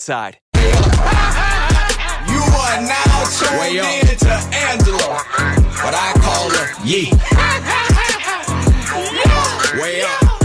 Side. You are now tuned in to Angela, but I call her Yee. Way up.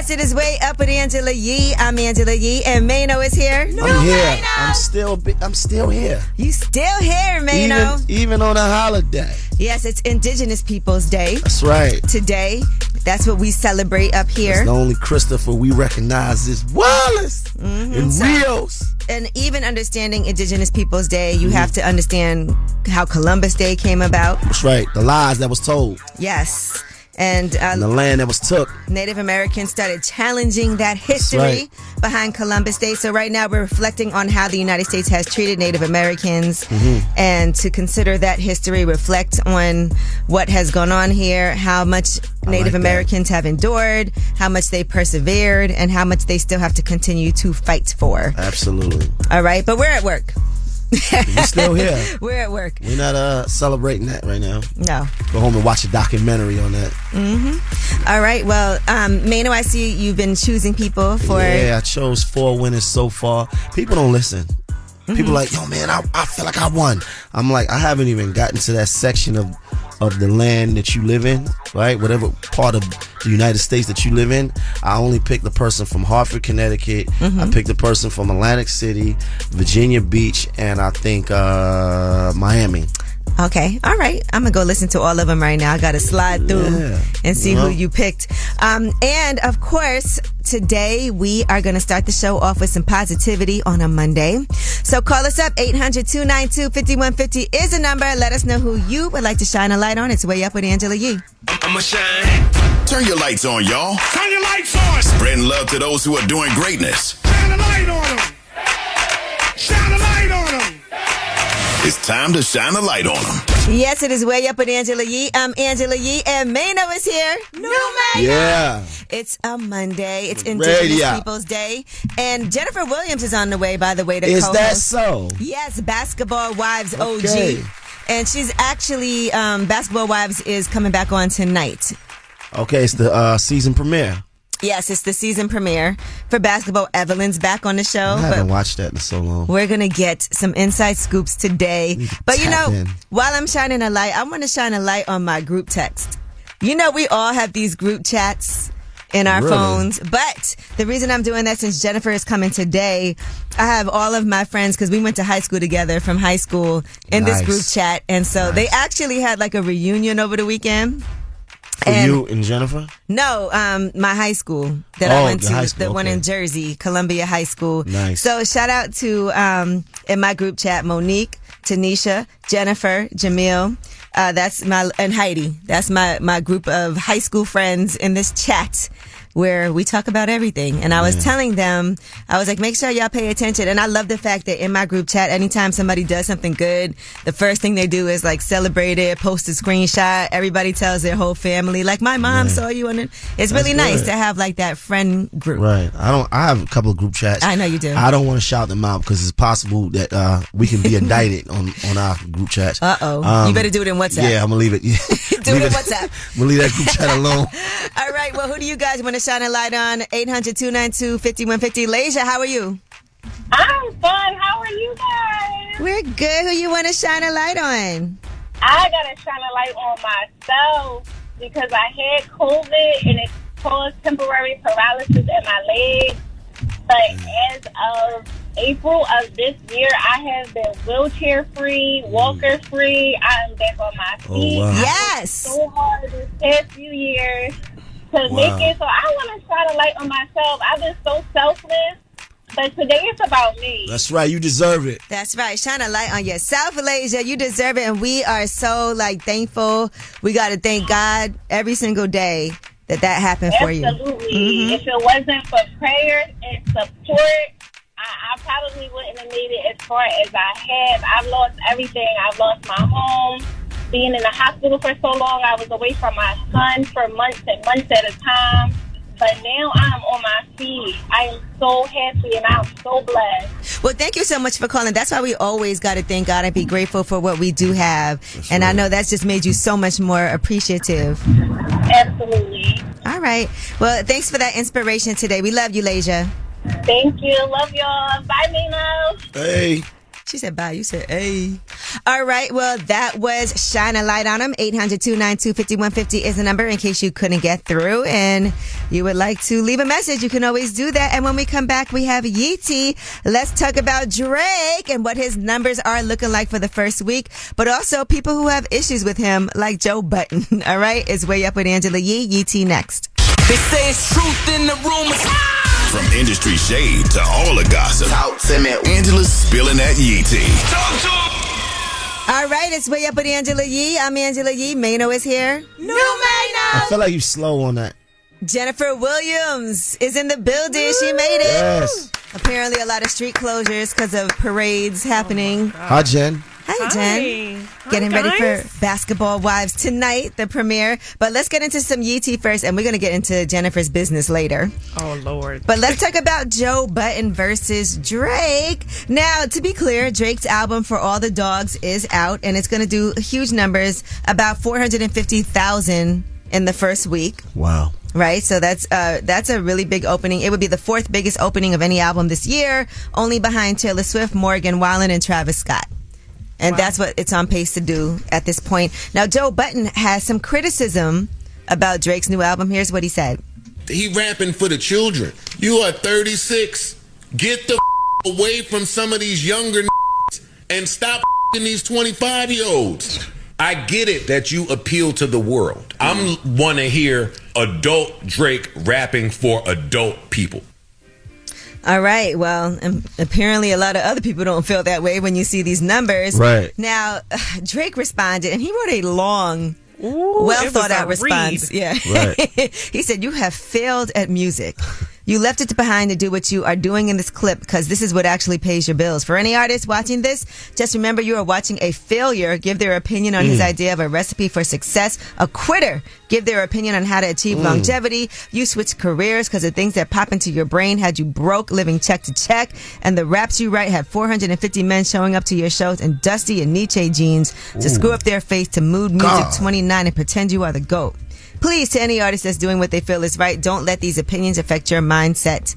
Yes, it is way up with Angela Yee. I'm Angela Yee, and Mano is here. I'm here. I'm still. bi- I'm still here. You still here, Mano? Even, even on a holiday. Yes, it's Indigenous Peoples Day That's right. today. That's what we celebrate up here. The only Christopher we recognize is Wallace Mm-hmm. and Rios. and even understanding Indigenous Peoples Day, you have to understand how Columbus Day came about. That's right. The lies that was told Yes. And, uh, and the land that was took. Native Americans started challenging that history right. behind Columbus Day. So right now we're reflecting on how the United States has treated Native Americans Mm-hmm. and to consider that history, reflect on what has gone on here, how much Native that. Americans have endured, how much they persevered, and how much they still have to continue to fight for. Absolutely. All right, but we're at work. We still here. We're at work. We're not uh, celebrating that right now. No. Go home and watch a documentary on that. All right. Well, um, Mano, I see you've been choosing people for. Yeah, I chose four winners so far. People don't listen. People like, yo, man, I, I feel like I won. I'm like, I haven't even gotten to that section of of the land that you live in, right? Whatever part of the United States that you live in. I only picked the person from Hartford, Connecticut. I picked the person from Atlantic City, Virginia Beach, and I think uh, Miami. Okay. All right. I'm gonna go listen to all of them right now. I gotta slide through Yeah. and see Uh-huh. who you picked. Um, and of course, today we are gonna start the show off with some positivity on a Monday. So call us up 800-292-5150 is the number. Let us know who you would like to shine a light on. It's way up with Angela Yee. I'ma shine. Turn your lights on, y'all. Turn your lights on. Spreading love to those who are doing greatness. Shine a light on them. Shine a light on them. It's time to shine a light on them. Yes, it is way up with Angela Yee. I'm Angela Yee, and Mano is here. New Mano. Yeah. It's a Monday. It's Indigenous Radio. Peoples Day, and Jennifer Williams is on the way. By the way, to Is co-host. that so? Yes, Basketball Wives Okay. OG. And she's actually, um, Basketball Wives is coming back on tonight. Okay, it's the uh, season premiere. Yes, it's the season premiere for basketball. Evelyn's back on the show. I but haven't watched that in so long. we're going to get some inside scoops today. But you know, in. while I'm shining a light, I want to shine a light on my group text. You know, we all have these group chats in our Really? phones. But the reason I'm doing that since Jennifer is coming today, I have all of my friends because we went to high school together from high school in this group chat. And so they actually had like a reunion over the weekend. For And- you and Jennifer? No, um, my high school that I Oh, went the to, school, the one in Jersey, Columbia High School. Nice. So shout out to um, in my group chat, Monique, Tanisha, Jennifer, Jamil. Uh, that's my and Heidi. That's my my group of high school friends in this chat. Where we talk about everything. And I was telling them, I was like, make sure y'all pay attention. And I love the fact that in my group chat, anytime somebody does something good, the first thing they do is like celebrate it, post a screenshot. Everybody tells their whole family, like my mom saw you on it. It's really nice good. to have like that friend group. Right. I don't. I have a couple of group chats. I know you do. I don't want to shout them out because it's possible that uh, we can be indicted on on our group chats. Uh oh. Um, you better do it in WhatsApp. Yeah, I'm gonna leave it. Yeah. Do it in WhatsApp. I'm gonna leave that group chat alone. All right. Well, who do you guys want to shine a light on? 800 292 5150. Leisha, how are you? I'm fun. How are you guys? We're good. Who you want to shine a light on? I gotta shine a light on myself because I had COVID and it caused temporary paralysis in my legs. But as of April of this year, I have been wheelchair free, walker free. I'm back on my feet. Oh, wow. I Yes. so hard this past few years to Wow. make it. So I want to shine a light on myself. I've been so selfless, but today it's about me. That's right. You deserve it. That's right. Shine a light on yourself, Leisha. You deserve it. And we are so like thankful. We got to thank God every single day that that happened for you. Absolutely. Mm-hmm. If it wasn't for prayers and support, I, I probably wouldn't have made it as far as I have. I've lost everything. I've lost my home. Being in the hospital for so long, I was away from my son for months and months at a time. But now I'm on my feet. I am so happy and I'm so blessed. Well, thank you so much for calling. That's why we always got to thank God and be grateful for what we do have. and I know that's just made you so much more appreciative. Absolutely. All right. Well, thanks for that inspiration today. We love you, Leisha. Thank you. Love y'all. Bye, Nina. Hey. She said bye. You said hey. All right. Well, that was Shine a Light on Them. 800 292 5150 is the number in case you couldn't get through and you would like to leave a message. You can always do that. And when we come back, we have Yeetie. Let's talk about Drake and what his numbers are looking like for the first week, but also people who have issues with him, like Joe Budden. All right. It's way up with Angela Yee. Yeetie next. They say it's truth in the rumors. From industry shade to all the gossip. Talk to me. Angela's spilling that yee tea. Talk to All right. It's way up with Angela Yee. I'm Angela Yee. Mano is here. New Mano. I feel like you slow on that. Jennifer Williams is in the building. She made it. Yes. Apparently, a lot of street closures because of parades happening. Hi, Jen. Hi, Jen. Hi, Getting ready for Basketball Wives tonight, the premiere. But let's get into some YT first, and we're going to get into Jennifer's business later. Oh Lord. But let's talk about Joe Budden versus Drake. Now, to be clear, Drake's album For All the Dogs is out, and it's going to do huge numbers, about 450,000 in the first week. Wow. Right, so that's uh that's a really big opening. It would be the fourth biggest opening of any album this year, only behind Taylor Swift, Morgan Wallen, and Travis Scott. And that's what it's on pace to do at this point. Now, Joe Budden has some criticism about Drake's new album. Here's what he said. He rapping for the children. You are 36. Get the f- away from some of these younger and stop f***ing these 25 year olds. I get it that you appeal to the world. I'm want to hear adult Drake rapping for adult people. All right. Well, um, apparently a lot of other people don't feel that way when you see these numbers. Right. Now, Drake responded and he wrote a long, Ooh, well thought out response. read. Yeah. Right. he said, You have failed at music. You left it behind to do what you are doing in this clip because this is what actually pays your bills. For any artist watching this, just remember you are watching a failure give their opinion on his mm. idea of a recipe for success. A quitter give their opinion on how to achieve mm. longevity. You switch careers because the things that pop into your brain had you broke living check to check. And the raps you write had 450 men showing up to your shows in dusty Evisu jeans to screw up their face to mood music God. 29 and pretend you are the GOAT. Please, to any artist that's doing what they feel is right, don't let these opinions affect your mindset.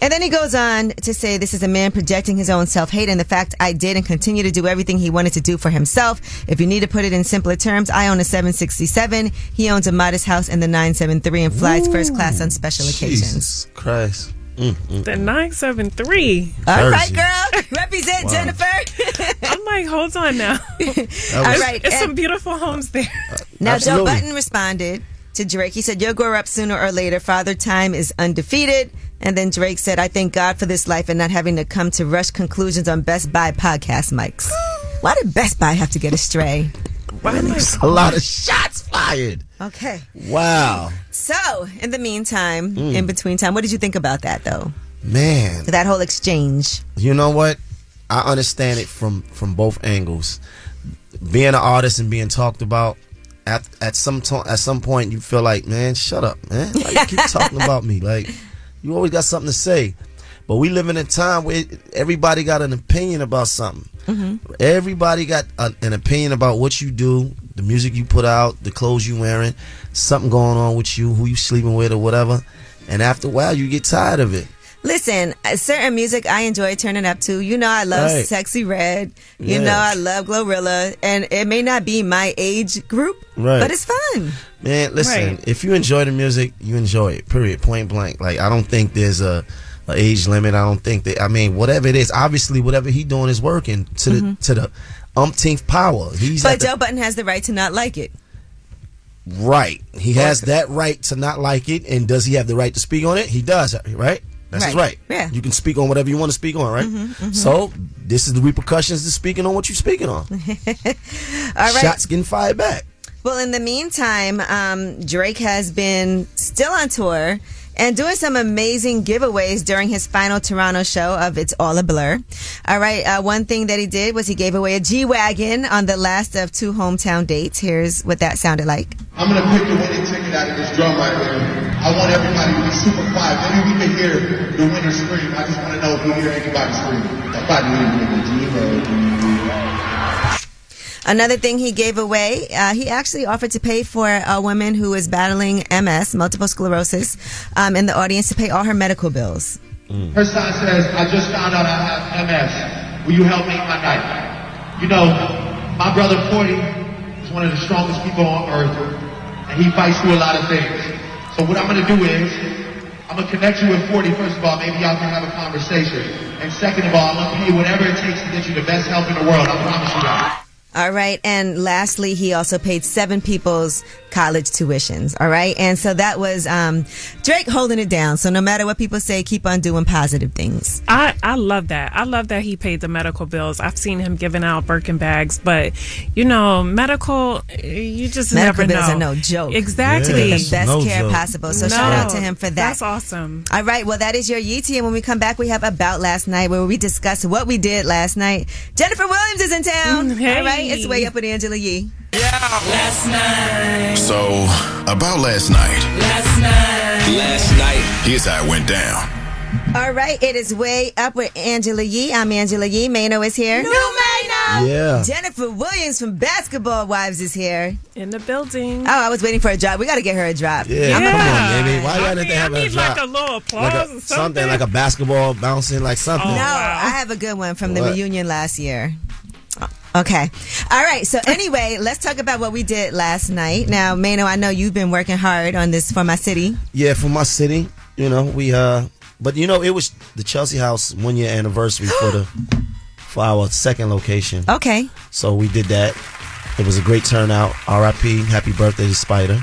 And then he goes on to say this is a man projecting his own self hate and the fact I did and continue to do everything he wanted to do for himself. If you need to put it in simpler terms, I own a 767. He owns a modest house in the 973 and flies first class on special occasions. Jesus Christ. Mm, mm. The nine seven three. All right, girl. Represent Wow. Jennifer. I'm like, hold on now. All right. It's some beautiful homes there. Now, Absolutely. Joe Budden responded to Drake. He said, You'll grow up sooner or later. Father Time is undefeated. And then Drake said, I thank God for this life and not having to come to rush conclusions on Best Buy podcast mics. Why did Best Buy have to get astray? It's a lot of shots fired. Okay. Wow. So, in the meantime, Mm. in between time, what did you think about that though? Man. That whole exchange. You know what? I understand it from from both angles. Being an artist and being talked about at at some to- at some point you feel like, man, shut up, man. Like you keep talking about me. Like you always got something to say. But we live in a time where everybody got an opinion about something. Everybody got a, an opinion about what you do, the music you put out, the clothes you wearing, something going on with you, who you sleeping with, or whatever. And after a while, you get tired of it. Listen, uh, certain music I enjoy turning up to. You know, I love Right. Sexyy Red. You Yeah. know, I love Glorilla, and it may not be my age group, Right. but it's fun. Man, listen, Right. if you enjoy the music, you enjoy it. Period. Point blank. Like I don't think there's a age limit. I don't think that I mean whatever it is, obviously whatever he doing is working to the to the umpteenth power. He's but the- Joe Budden has the right to not like it. right. He has that right to not like it, and does he have the right to speak on it? He does, right? That's his Right. right. Yeah. You can speak on whatever you want to speak on, right? Mhm, mhm. So this is the repercussions to speaking on what you're speaking on. All right. Shots getting fired back. Well, in the meantime, um, Drake has been still on tour and doing some amazing giveaways during his final Toronto show of It's All a Blur. All right, uh, one thing that he did was he gave away a G Wagon on the last of two hometown dates. Here's what that sounded like. I'm gonna pick the winning ticket out of this drum right here. I want everybody to be super quiet. Maybe we can hear the winner scream. I just want to know if we hear anybody scream. I do, Another thing he gave away, uh, he actually offered to pay for a woman who is battling MS, multiple sclerosis, um, in the audience to pay all her medical bills. Her son says, I just found out I have MS. Will you help make my night? You know, my brother 40 is one of the strongest people on earth, and he fights through a lot of things. So what I'm gonna do is, I'm gonna connect you with 40, first of all, maybe y'all can have a conversation. And second of all, I'm gonna pay whatever it takes to get you the best help in the world. I promise you that. All right. And lastly, he also paid seven people's college tuitions. All right. And so that was um, Drake holding it down. So no matter what people say, keep on doing positive things. I, I love that. I love that he paid the medical bills. I've seen him giving out Birkin bags, but you know, medical, you just Medical never bills know. are no joke. Exactly. The best care possible. So shout out to him for that. That's awesome. All right. Well, that is your Yeetie. And when we come back, we have About Last Night where we discuss what we did last night. Jennifer Williams is in town. Hey. All right. It's way up with Angela Yee. Last night. So, about last night. Last night. Last night. Here's how it went down. All right. It is way up with Angela Yee. I'm Angela Yee. Mano is here. New Mano. Yeah. Jennifer Williams from Basketball Wives is here. In the building. Oh, I was waiting for a drop. We got to get her a drop. Yeah, come on, baby. Why gotta they have I a need drop? like a little applause like or a, something. something like a basketball bouncing, like something. Oh, no, I have a good one from the What? reunion last year. Okay. All right. So anyway, let's talk about what we did last night. Now, Mano, I know you've been working hard on this for my city. Yeah, for my city, you know, we uh but you know, it was the Chelsea House one year anniversary for the for our second location. Okay. So we did that. It was a great turnout. R.I.P. Happy birthday to Spider.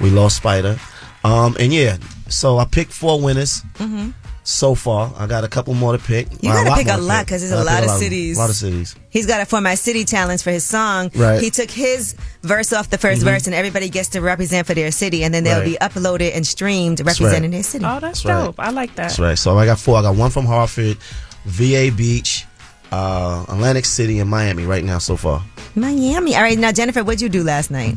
We lost Spider. Um and yeah, so I picked four winners Mm-hmm. so far. I got a couple more to pick. You Well, gotta pick a lot because there's a lot of cities. A lot of cities. He's got a For My City challenge for his song. Right. He took his verse off the 1st Mhm. verse, and everybody gets to represent for their city, and then they'll Right. be uploaded and streamed representing right. their city. Oh, that's, That's right. dope. I like that. That's right. So I got four. I got one from Hartford, VA Beach, uh, Atlantic City, and Miami right now so far. Miami. All right. Now, Jennifer, what'd you do last night?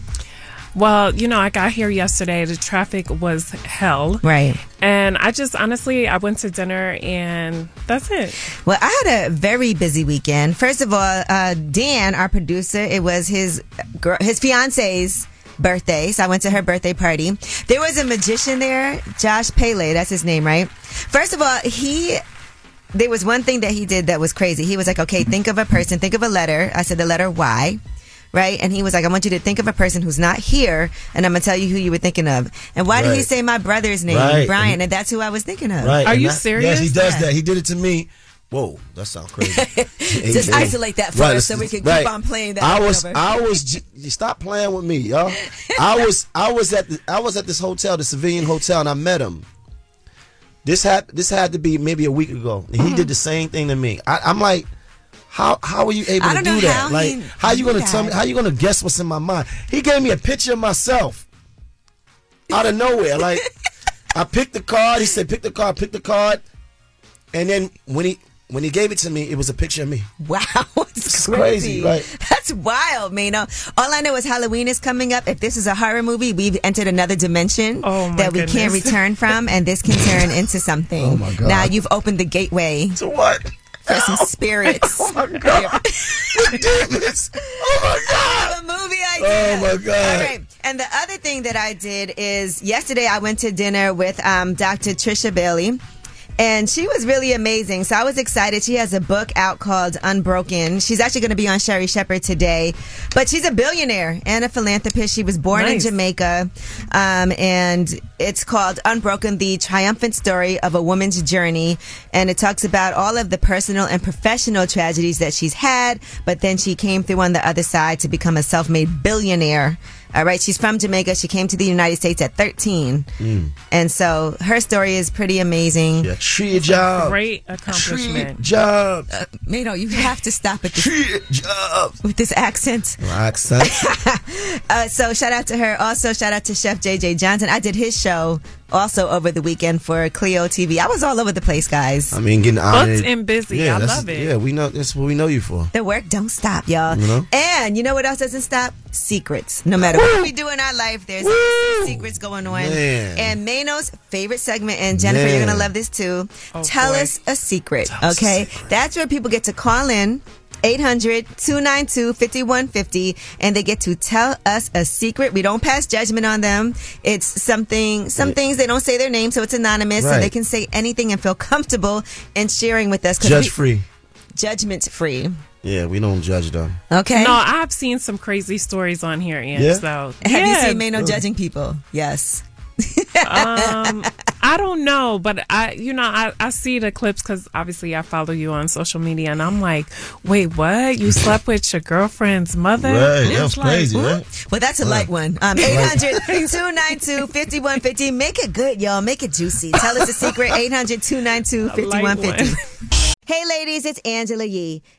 Well, you know, I got here yesterday. The traffic was hell. Right. And I just honestly, I went to dinner and that's it. Well, I had a very busy weekend. First of all, uh, Dan, our producer, it was his girl, his fiance's birthday, so I went to her birthday party. There was a magician there, Josh Pele, that's his name, right? First of all, he there was one thing that he did that was crazy. He was like, "Okay, think of a person, think of a letter." I said the letter Y. Right? And he was like, I want you to think of a person who's not here, and I'm going to tell you who you were thinking of. And why did he say my brother's name, Right. Brian? And that's who I was thinking of. Right? Are and you that- serious? Yes, he does Yeah. that. He did it to me. Whoa, that sounds crazy. Just isolate that for us so we can keep on playing that I was, over. I was. you Stop playing with me, y'all. I was, I was at, the, I was at this hotel, the civilian hotel, and I met him. This had, this had to be maybe a week ago. And Mm-hmm. he did the same thing to me. I, I'm like, How how are you able I to don't do know that? how like he how you gonna tell me? How you gonna guess what's in my mind? He gave me a picture of myself out of nowhere. Like I picked the card. He said, "Pick the card. Pick the card." And then when he when he gave it to me, it was a picture of me. Wow, it's crazy, right? That's wild, Mano. All I know is Halloween is coming up. If this is a horror movie, we've entered another dimension Oh, my that we can't return from, and this can turn into something. Oh, my God. Now you've opened the gateway To what? For some spirits. Oh my god! Demons! Oh my god! a movie idea. Oh, my God. All right. And the other thing that I did is yesterday I went to dinner with um, Dr. Trisha Bailey. And she was really amazing. So I was excited. She has a book out called Unbroken. She's actually going to be on Sherri Shepherd today. But she's a billionaire and a philanthropist. She was born Nice. in Jamaica. Um, and it's called Unbroken, the triumphant story of a woman's journey. And it talks about all of the personal and professional tragedies that she's had. But then she came through on the other side to become a self made billionaire. All right. She's from Jamaica. She came to the United States at 13. And so her story is pretty amazing. Yeah, tree job. Great accomplishment. Job. Uh, Mano, you have to stop at this, Tree job. with this accent. Accent. Uh, so shout out to her. Also shout out to Chef JJ Johnson. I did his show also over the weekend for Cleo TV. I was all over the place, guys. I mean, getting honored. and busy. Yeah, I love it. Yeah, we know that's what we know you for. The work don't stop, y'all. You know? And you know what else doesn't stop? Secrets. No matter what we do in our life, there's some secrets going on. Man. And Mano's favorite segment, and Jennifer, you're gonna love this too. Oh, Tell boy. us a secret. Tell us a okay? secret. That's where people get to call in. 800-292-5150 and they get to tell us a secret. We don't pass judgment on them. It's something some things they don't say their name so it's anonymous so they can say anything and feel comfortable in sharing with us. Judge we- free. judgment free. Yeah, we don't judge them. Okay? No, I've seen some crazy stories on here, Ian. Yeah? So Have you yeah, seen Mano judging people? Yes. Um, I don't know, but I, you know, I, I see the clips because obviously I follow you on social media, and I'm like, wait, what? You slept with your girlfriend's mother? Right, And that it's was crazy, what? right? Well, that's a light one. Um, 800-292-5150. Make it good, y'all. Make it juicy. Tell us a secret. 800-292-5150. Hey ladies, it's Angela Yee.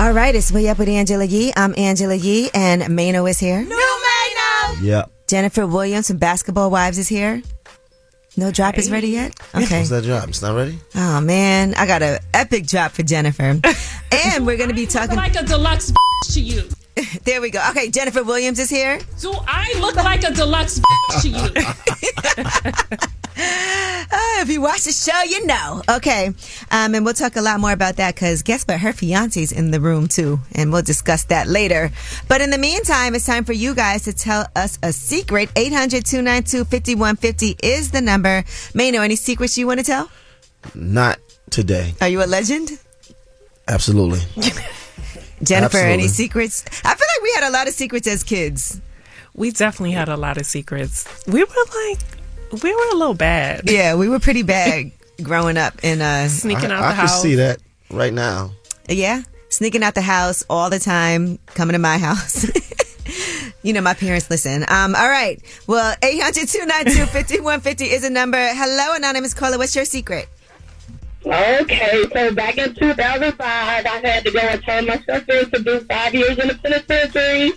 All right, it's Way Up with Angela Yee. I'm Angela Yee, and Mano is here. No, Mano! Yep. Jennifer Williams from Basketball Wives is here. No drop is ready yet? Okay. What's that drop? It's not ready? Oh, man. I got an epic drop for Jennifer. and we're going to be talking. like a deluxe to you. There we go. Okay, Jennifer Williams is here. Do I look like a deluxe to you? Uh, if you watch the show, you know. Okay. Um, and we'll talk a lot more about that because guess what? Her fiance's in the room too. And we'll discuss that later. But in the meantime, it's time for you guys to tell us a secret. 800 292 5150 is the number. Mano any secrets you want to tell? Not today. Are you a legend? Absolutely. Jennifer, any secrets? I feel like we had a lot of secrets as kids. We definitely had a lot of secrets. We were like, we were a little bad. Yeah, we were pretty bad growing up in uh Sneaking out I the can house. see that right now. Yeah, sneaking out the house all the time, coming to my house. you know, my parents listen. Um, all right. Well, 800-292-5150 is a number. Hello, anonymous caller. What's your secret? Okay, so back in 2005, I had to go and turn myself in to do five years in the penitentiary.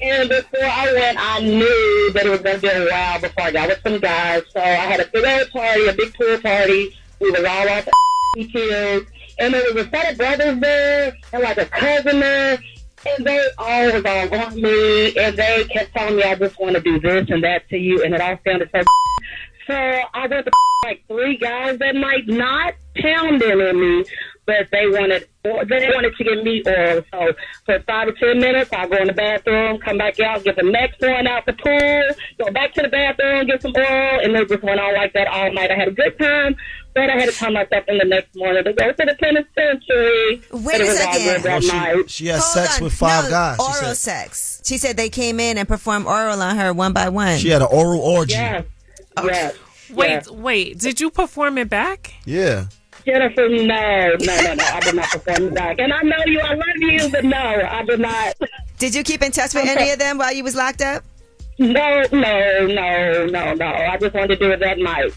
And before I went, I knew that it was going to be a while before I got with some guys. So I had a big old party, a big pool party. We was all off kids. And there was a set of brothers there and like a cousin there. And they all was all on me. And they kept telling me, I just want to do this and that to you. And it all sounded so so I went to like three guys that might not pound in on me, but they wanted they wanted to get me oral. So for five or ten minutes, I go in the bathroom, come back out, get the next one out the pool, go back to the bathroom, get some oil, and they just went on like that all night. I had a good time, but I had to tell myself in the next morning to go to the penitentiary. Wait but it a was all second. good that night. She has Hold sex on. with five No, guys. She Oral said- sex. She said they came in and performed oral on her one by one. She had an oral orgy. Yes. Yes. Wait, yes. wait. Did you perform it back? Yeah. Jennifer, no, no, no, no. I did not perform it back. And I know you, I love you, but no, I did not. Did you keep in touch with any of them while you was locked up? No, no, no, no, no. I just wanted to do it that night.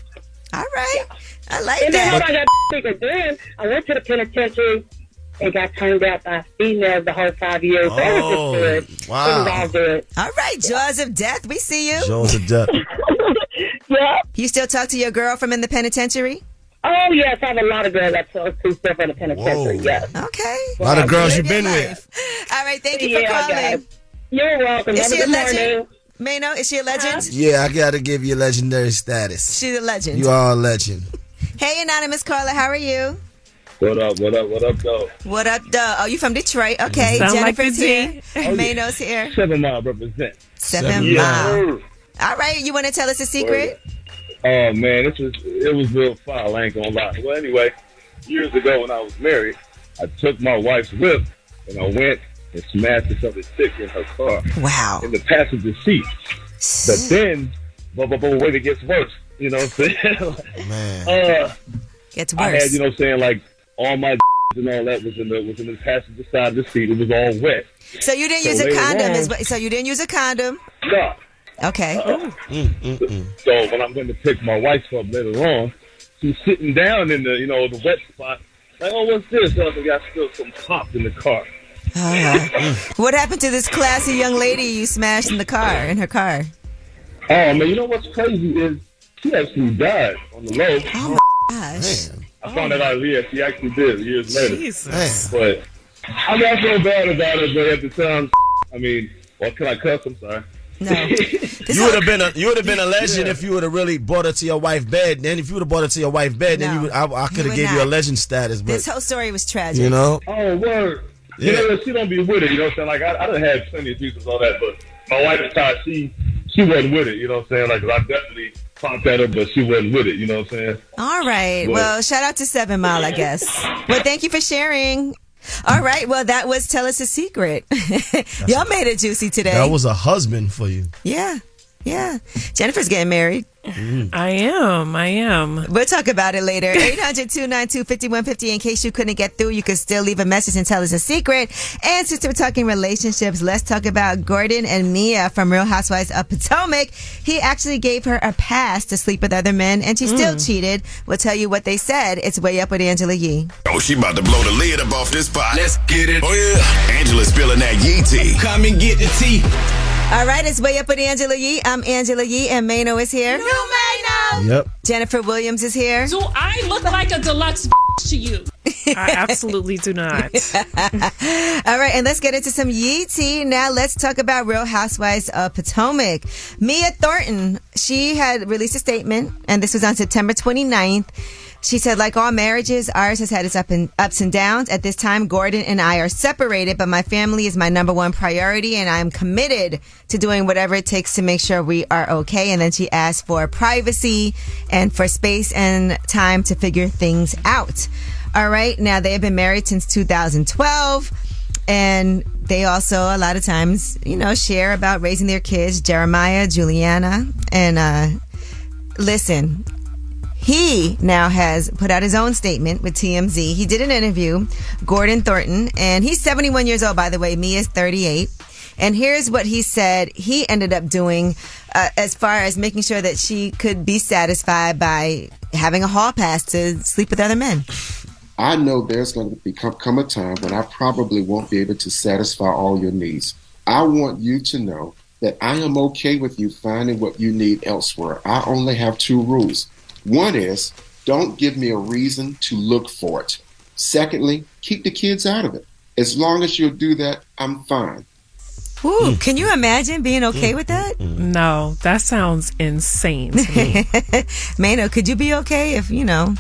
All right. I like And then that. hold on, I got secret. Then I went to the penitentiary and got turned out by females the whole five years. So oh, it was Oh, just good. wow. It was all good. All right, Jaws of Death. We see you. Jaws of death. Yeah. You still talk to your girl from in the penitentiary? Oh, yes, I have a lot of girls that talk to stuff in the penitentiary, Whoa. yes. Okay. A lot of girls you've been your with. All right, thank you for Yeah, calling. guys. You're welcome. Is Have a she a legend? morning. Mano, is she a legend? Yeah, I gotta give you legendary status. She's a legend. You are a legend. Hey, anonymous caller, how are you? What up? What up? What up, though? What up, duh? Oh, you from Detroit? Okay, Sound Jennifer's a here. D. Mano's here. Seven Mile represent. Seven Yeah. Mile. All right, you want to tell us a secret? Oh man, this was it was real foul. I ain't gonna lie. Well, anyway, years ago when I was married, I took my wife's whip and I went and smashed this other chick in her car. Wow. In the passenger seat. But then, but but but wait, it gets worse. You know what I'm saying? Man. uh, Gets I had, you know, what I'm saying like all my and all that was in the was in the passenger side of the seat. It was all wet. so you didn't So use a condom? on- Is so you didn't use a condom? No. Okay. So when I'm going to pick my wife up later on, she's sitting down in the you know the wet spot. Like, oh, what's this? I was like, I spilled some pop in the car. Ah. what happened to this classy young lady you smashed in the car, in her car? Oh man, you know what's crazy is she actually died on the low. Oh my gosh. I found that out. Yeah, she actually did years later. Jesus. But I mean, I feel bad about it, but at the time, I mean, well, can I cuss? I'm sorry. No. You would have been a you would have been a legend if you would have really brought her to your wife bed. Then if you would have brought her to your wife bed, then you would, I, I could have would gave you a legend status. But This whole story was tragic. you know, Oh, word. You Yeah. know, she don't be with it. You know what I'm saying? Like, I, I done had plenty of people all that, but my wife at the time, she, she wasn't with it. You know what I'm saying? Like I definitely popped at her, but she wasn't with it. You know what I'm saying? All right. What? Well, shout out to Seven Mile, I guess. Well, thank you for sharing. All right. Well, that was Tell Us a Secret. Y'all made it juicy today. That was a husband for you. yeah. Yeah. Jennifer's getting married. Mm. I am. I am. We'll talk about it later. 800 292 5150. In case you couldn't get through, you could still leave a message and tell us a secret. And since we're talking relationships, let's talk about Gordon and Mia from Real Housewives of Potomac. He actually gave her a pass to sleep with other men, and she still mm. cheated. We'll tell you what they said. It's way up with Angela Yee. Oh, she about to blow the lid up off this pot. Let's get it. Oh, yeah. Angela's spilling that yee tea. Come and get the tea. All right, it's way up with Angela Yee. I'm Angela Yee, and Mano is here. New Mano. Yep. Jennifer Williams is here. Do I look like a deluxe to you? I absolutely do not. All right, and let's get into some Yee tea. Now let's talk about Real Housewives of Potomac. Mia Thornton, she had released a statement, and this was on September 29th. She said, like all marriages, ours has had its up and ups and downs. At this time, Gordon and I are separated, but my family is my number one priority, and I'm committed to doing whatever it takes to make sure we are okay. And then she asked for privacy and for space and time to figure things out. All right. Now they have been married since 2012 and they also a lot of times, you know, share about raising their kids, Jeremiah, Juliana, and uh listen, he now has put out his own statement with TMZ. He did an interview, Gordon Thornton, and he's 71 years old, by the way. Mia's 38. And here's what he said he ended up doing uh, as far as making sure that she could be satisfied by having a hall pass to sleep with other men. I know there's going to become come a time when I probably won't be able to satisfy all your needs. I want you to know that I am okay with you finding what you need elsewhere. I only have two rules. One is don't give me a reason to look for it. Secondly, keep the kids out of it. As long as you'll do that, I'm fine. Ooh, mm. can you imagine being okay mm. with that? Mm. No, that sounds insane to me. Mano, could you be okay if, you know,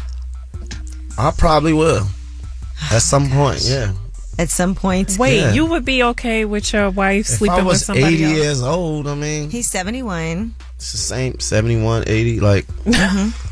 I probably will. At some point, yeah. at some point? Wait, Yeah. you would be okay with your wife If sleeping I was with somebody 80 else? years old, I mean, He's 71. it's the same 71, 80. Like, mm-hmm.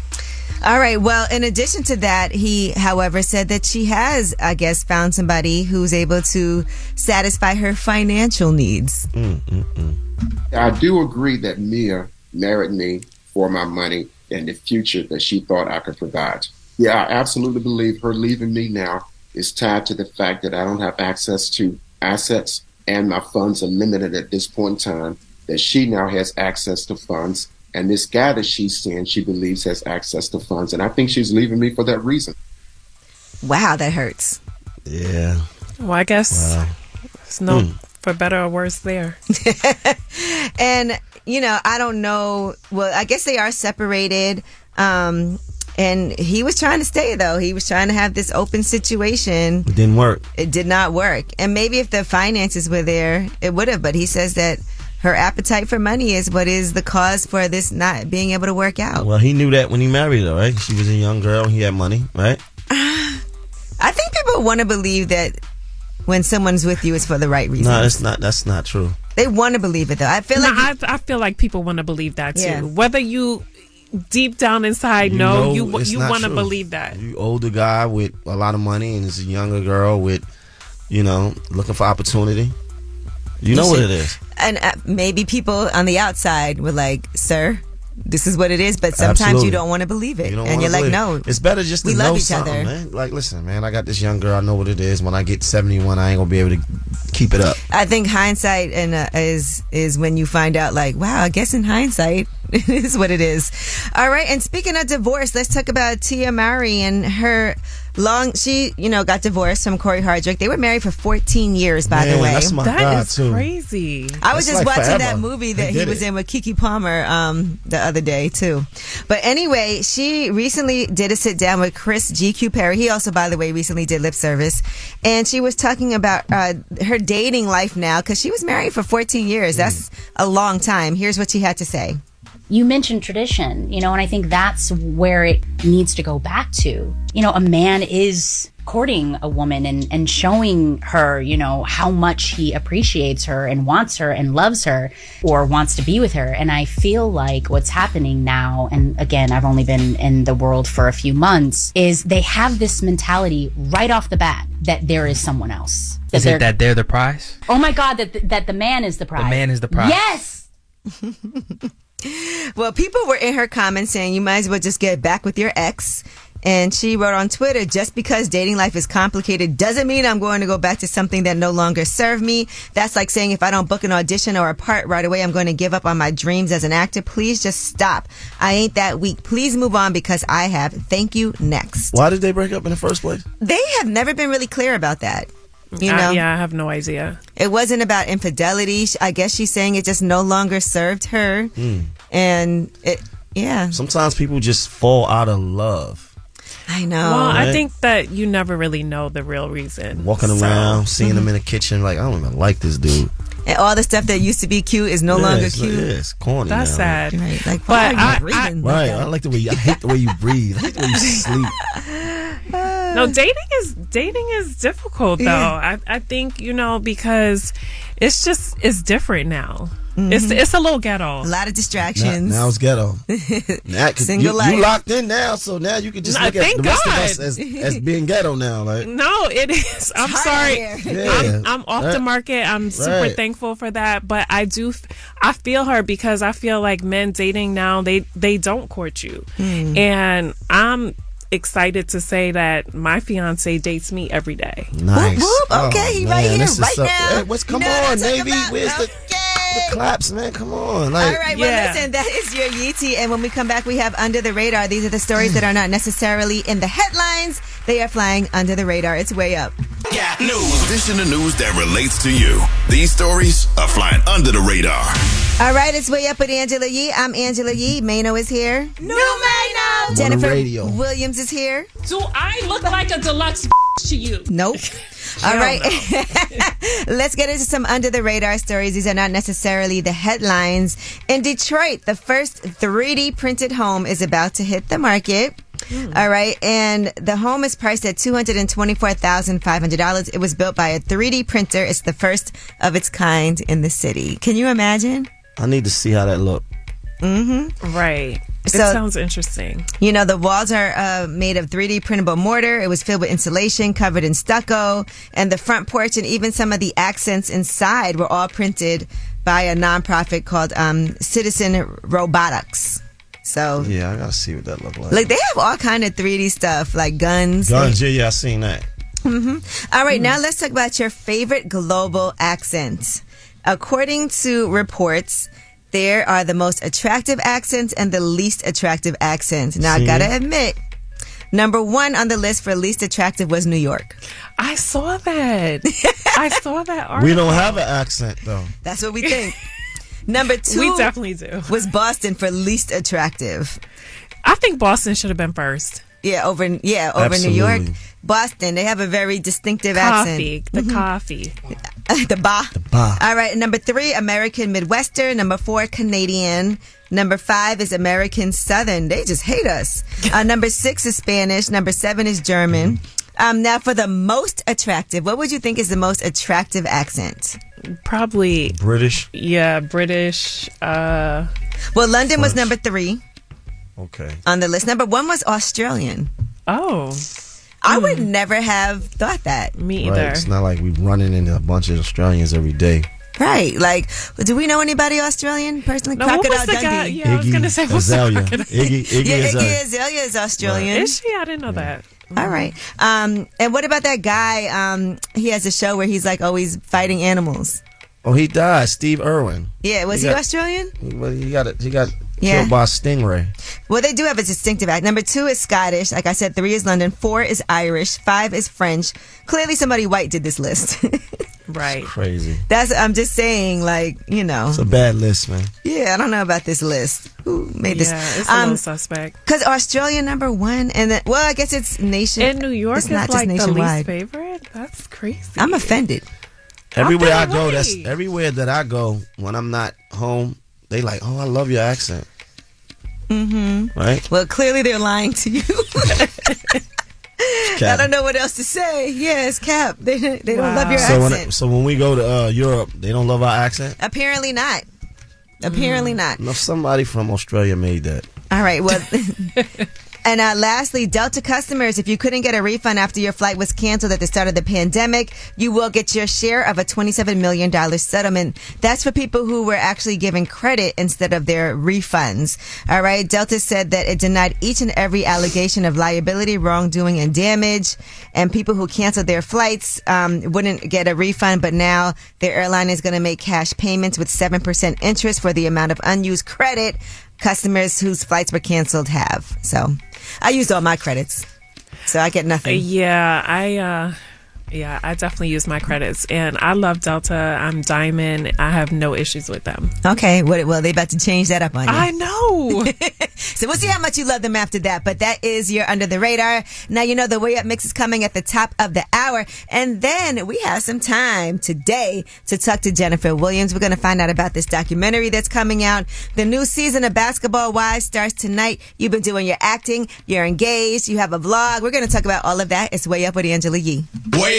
All right. Well, in addition to that, he, however, said that she has, I guess, found somebody who's able to satisfy her financial needs. Mm, mm, mm. I do agree that Mia married me for my money and the future that she thought I could provide. Yeah, I absolutely believe her leaving me now is tied to the fact that I don't have access to assets and my funds are limited at this point in time, that she now has access to funds. And this guy that she's seeing, she believes has access to funds. And I think she's leaving me for that reason. Wow, that hurts. yeah. Well, I guess Wow. it's no Hmm. for better or worse there. And, you know, I don't know. Well, I guess they are separated. Um, and he was trying to stay, though. He was trying to have this open situation. It didn't work. It did not work. And maybe if the finances were there, it would have. But he says that her appetite for money is what is the cause for this not being able to work out. Well, he knew that when he married her, right? She was a young girl. He had money, right? I think people want to believe that when someone's with you, it's for the right reason. No, that's not. That's not true. They want to believe it, though. I feel No, like I, I feel like people want to believe that too. Yeah. Whether you deep down inside know, know you it's you want to believe that. You older guy with a lot of money, and it's a younger girl with, you know, looking for opportunity. You know what it is. and uh, maybe people on the outside were like, "Sir, this is what it is," but sometimes Absolutely. you don't want to believe it, You and you're like, believe. "No, it's better just to we know love each something, other." man. Like, listen, man, I got this young girl. I know what it is. When I get seventy one, I ain't gonna be able to keep it up. I think hindsight and uh, is is when you find out, like, wow, I guess in hindsight, it is what it is. All right, and speaking of divorce, let's talk about Tia Mowry and her long. She, you know, got divorced from Cory Hardrict. They were married for 14 years, by the way. that's my That God, is too. crazy. I was That's just like watching forever. that movie that he was it. in with Keke Palmer um, the other day too. But anyway, she recently did a sit down with Chris GQ Perry. He also, by the way, recently did lip service, and she was talking about uh, her dating life now because she was married for 14 years. That's a long time. Here's what she had to say. You mentioned tradition, you know, and I think that's where it needs to go back to. You know, a man is courting a woman and, and showing her, you know, how much he appreciates her and wants her and loves her or wants to be with her. And I feel like what's happening now, and again, I've only been in the world for a few months, is they have this mentality right off the bat that there is someone else. That Is it that they're the prize? Oh my God, that the, that the man is the prize. The man is the prize. Yes. Well, people were in her comments saying you might as well just get back with your ex. And she wrote on Twitter, just because dating life is complicated doesn't mean I'm going to go back to something that no longer serve me. That's like saying if I don't book an audition or a part right away, I'm going to give up on my dreams as an actor. Please just stop. I ain't that weak. Please move on because I have. Thank you. Next. Why did they break up in the first place? They have never been really clear about that. You Uh, know? yeah, I have no idea. It wasn't about infidelity. I guess she's saying it just no longer served her. Hmm. And it, yeah. Sometimes people just fall out of love. I know. Well, I think that you never really know the real reason. Walking So- around, seeing Mm-hmm. them in the kitchen, like I don't even like this dude. And all the stuff that used to be cute is no Yeah, longer it's, cute. yeah, it's corny. That's now. sad. Right. Like, But why are you I- breathing like Right. I like the way you, I hate the way you breathe. I hate the way you sleep. No, dating is dating is difficult though. Yeah. I I think you know because it's just it's different now. It's Mhm. it's a little ghetto. A lot of distractions. now it's ghetto. Now, 'cause Single you, life. you locked in now, so now you can just Nah, look at thank the rest of us as, as being ghetto now. Like No, it is. I'm hard sorry. out here. I'm, I'm off Right. the market. I'm super Right. thankful for that. But I do, I feel her because I feel like men dating now they they don't court you, Hmm. and I'm excited to say that my fiance dates me every day. nice. whoop. Oh, okay, he right here, right so- now. Hey, what's come You know on, talking Navy? about? Where's the, the claps, man? Come on, like All right, well, Yeah. listen, that is your Yee Tea. And when we come back, we have Under the Radar. These are the stories that are not necessarily in the headlines, they are flying under the radar. It's way up. Got news. This in the news that relates to you. These stories are flying under the radar. All right, it's way up with Angela Yee. I'm Angela Yee. Mano is here. New Mano. Jennifer radio. Williams is here. Do I look like a deluxe to you? Nope. All Hell. Let's get into some under the radar stories. These are not necessarily the headlines. In Detroit, the first 3D printed home is about to hit the market. All right. And the home is priced at $224,500. It was built by a 3D printer. It's the first of its kind in the city. Can you imagine? I need to see how that look. Mm-hmm. Right. It sounds interesting. You know, the walls are uh, made of 3D printable mortar. It was filled with insulation, covered in stucco, and the front porch and even some of the accents inside were all printed by a nonprofit called um, Citizen Robotics. So, Yeah, I gotta see what that look like. like, they have all kind of 3D stuff, like guns. Guns, yeah, yeah, I seen that. hmm All right, now let's talk about your favorite global accent. According to reports, there are the most attractive accents and the least attractive accents. Now, I gotta admit, number one on the list for least attractive was New York. I saw that. I saw that. We don't have an accent though. That's what we think. number two We definitely do. was Boston for least attractive. I think Boston should have been first. Yeah, over yeah over New York, Boston. They have a very distinctive Coffee, accent. the Mhm. coffee. the ba. The ba. All right. Number three, American Midwestern. Number four, Canadian. Number five is American Southern. They just hate us. Uh, number six is Spanish. Number seven is German. Um, now, for the most attractive, what would you think is the most attractive accent? Probably British. Yeah, British. Uh, Well, London was number three Okay. on the list. Number one was Australian. Oh. I would never have thought that. Me Right. It's not like we're running into a bunch of Australians every day. Right. Like, do we know anybody Australian personally? No, what was Crocodile the Dundee. guy- yeah, I was gonna say, what's Azalea. crocodile? Iggy, Iggy yeah, Azalea. Iggy Azalea is Australian. Is she? I didn't know that. All right. Um, and what about that guy? Um, he has a show where he's like always fighting animals. Oh, he died. Steve Irwin. Yeah, was he, got- Australian? Well, he got it. He got Yeah. killed by a stingray. Well, they do have a distinctive act. Number two is Scottish. Like I said, three is London. Four is Irish. Five is French. Clearly, somebody white did this list. right. Crazy. That's. I'm just saying, like you know. It's a bad list, man. Yeah, I don't know about this list. Who made this? Yeah, it's a Um, little suspect. Because Australia number one, and then well, I guess it's nation. In New York, it's it's not like just the least nationwide. favorite. That's crazy. I'm offended. Everywhere I Okay, go, that's everywhere that I go when I'm not home. They like, oh, I love your accent, Mm-hmm. right? Well, clearly they're lying to you. I don't know what else to say. Yes, Cap. They, they don't love your so accent. when, so when we go to uh, Europe, they don't love our accent. Apparently not. Apparently not. No, somebody from Australia made that. All right. Well, and uh, lastly, Delta customers, if you couldn't get a refund after your flight was canceled at the start of the pandemic, you will get your share of a $27 million settlement. That's for people who were actually given credit instead of their refunds. All right. Delta said that it denied each and every allegation of liability, wrongdoing, and damage. And people who canceled their flights um, wouldn't get a refund, but now their airline is going to make cash payments with 7% interest for the amount of unused credit customers whose flights were canceled have. So I used all my credits. So I get nothing. Yeah, I uh yeah, I definitely use my credits and I love Delta. I'm Diamond. I have no issues with them. Okay, well, well, they about to change that up on you. I know. so we'll see how much you love them after that. But that is your under the radar. Now you know the way up mix is coming at the top of the hour, and then we have some time today to talk to Jennifer Williams. We're going to find out about this documentary that's coming out. The new season of Basketball Wives starts tonight. You've been doing your acting. You're engaged. You have a vlog. We're going to talk about all of that. It's way up with Angela Yee. Way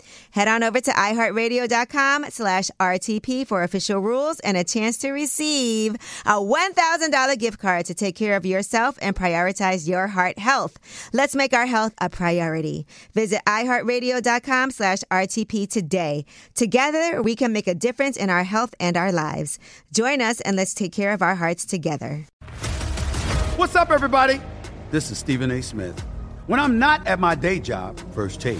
Head on over to iHeartRadio.com slash RTP for official rules and a chance to receive a $1,000 gift card to take care of yourself and prioritize your heart health. Let's make our health a priority. Visit iHeartRadio.com slash RTP today. Together, we can make a difference in our health and our lives. Join us and let's take care of our hearts together. What's up, everybody? This is Stephen A. Smith. When I'm not at my day job, First Take,